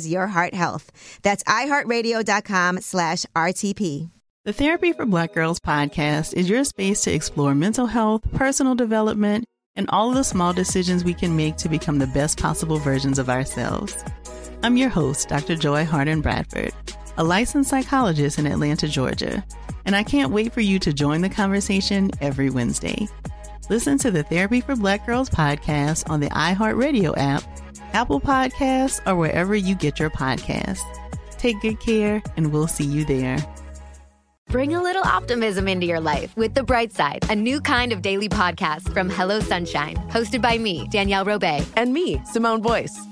your heart health. That's iHeartRadio.com slash RTP. The Therapy for Black Girls podcast is your space to explore mental health, personal development, and all the small decisions we can make to become the best possible versions of ourselves. I'm your host, Dr. Joy Harden Bradford, a licensed psychologist in Atlanta, Georgia, and I can't wait for you to join the conversation every Wednesday. Listen to the Therapy for Black Girls podcast on the iHeartRadio app, Apple Podcasts, or wherever you get your podcasts. Take good care, and we'll see you there. Bring a little optimism into your life with The Bright Side, a new kind of daily podcast from Hello Sunshine, hosted by me, Danielle Robay, and me, Simone Boyce.